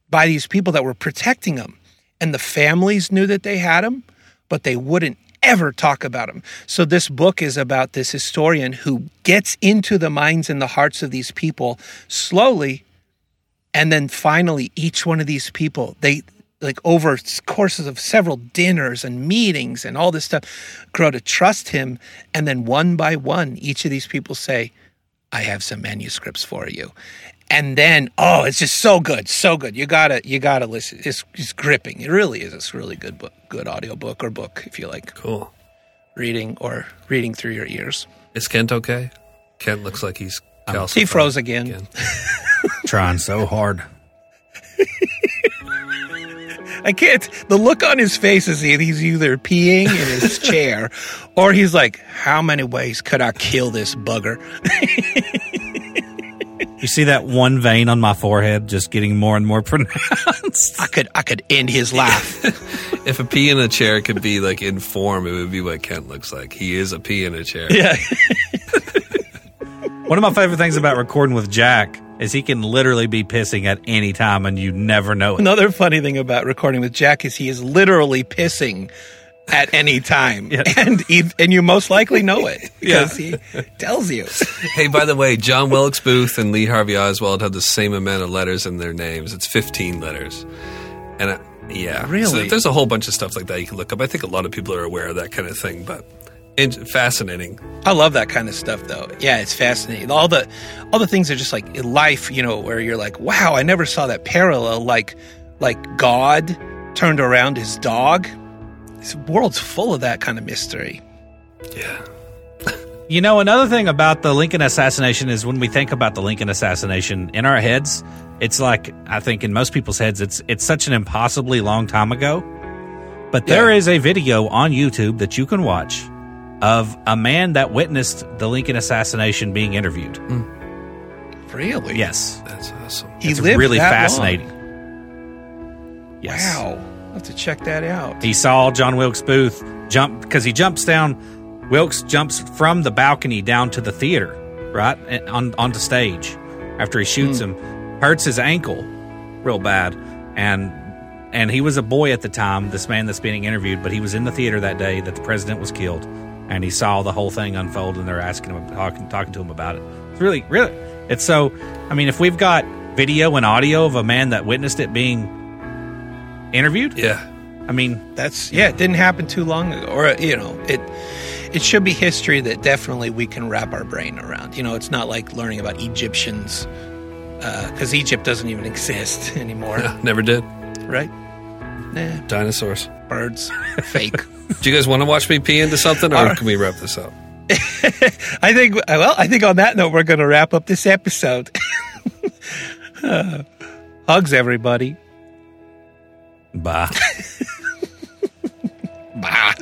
by these people that were protecting them and the families knew that they had them but they wouldn't ever talk about them. So this book is about this historian who gets into the minds and the hearts of these people slowly and then finally each one of these people they like over courses of several dinners and meetings and all this stuff grow to trust him and then one by one each of these people say I have some manuscripts for you. and then oh, it's just so good, so good. You gotta you gotta listen. It's, it's gripping. It really is. It's a really good book, good audio book or book if you like
Cool.
reading or reading through your ears.
Is Kent okay? Kent looks like he's
He froze again. (laughs)
Trying so hard.
I can't. The look on his face is he- he's either peeing in his (laughs) chair, or he's like, "How many ways could I kill this bugger?"
You see that one vein on my forehead just getting more and more (laughs) pronounced?
I could, I could end his life.
If a pea in a chair could be like in form, it would be what Kent looks like. He is a pea in a chair.
yeah,
One of my favorite things about recording with Jack is he can literally be pissing at any time and you never know it.
Another funny thing about recording with Jack is he is literally pissing at any time,
Yeah. (laughs)
and he, and you most likely know it (laughs) because he tells you. (laughs)
Hey, by the way, John Wilkes Booth and Lee Harvey Oswald have the same amount of letters in their names. It's 15 letters. And uh, yeah.
Really?
So there's a whole bunch of stuff like that you can look up. I think a lot of people are aware of that kind of thing, but it's fascinating.
I love that kind of stuff, though. Yeah, it's fascinating. All the all the things are just like in life, you know, where you're like, wow, I never saw that parallel. Like, like God turned around his dog. This world's full of that kind of mystery.
Yeah. (laughs)
You know, another thing about the Lincoln assassination is when we think about the Lincoln assassination in our heads, it's like I think in most people's heads, it's it's such an impossibly long time ago. But there
Yeah.
is a video on YouTube that you can watch of a man that witnessed the Lincoln assassination being interviewed. Hmm.
Really?
Yes,
That's awesome.
He
it's
lived
really
that
fascinating.
long.
Yes.
Wow. I'll have to check that out.
He saw John Wilkes Booth jump because he jumps down. Wilkes jumps from the balcony down to the theater, right and on onto stage. After he shoots hmm. him, hurts his ankle real bad, and and he was a boy at the time. This man that's being interviewed, but he was in the theater that day that the president was killed, and he saw the whole thing unfold. And they're asking him, talking, talking to him about it. It's really, really, it's so. I mean, if we've got video and audio of a man that witnessed it being interviewed,
Yeah.
I mean,
That's yeah. It didn't happen too long ago, or you know, it it should be history that definitely we can wrap our brain around. You know, it's not like learning about Egyptians uh, because Egypt doesn't even (laughs) exist anymore, (laughs)
Never did.
right? Nah,
Dinosaurs.
birds, (laughs) fake.
Do you guys want to watch me pee into something, or can we wrap this up? (laughs)
I think. Well, I think on that note, we're going to wrap up this episode. Uh, (laughs) hugs, everybody.
bye.
Bye.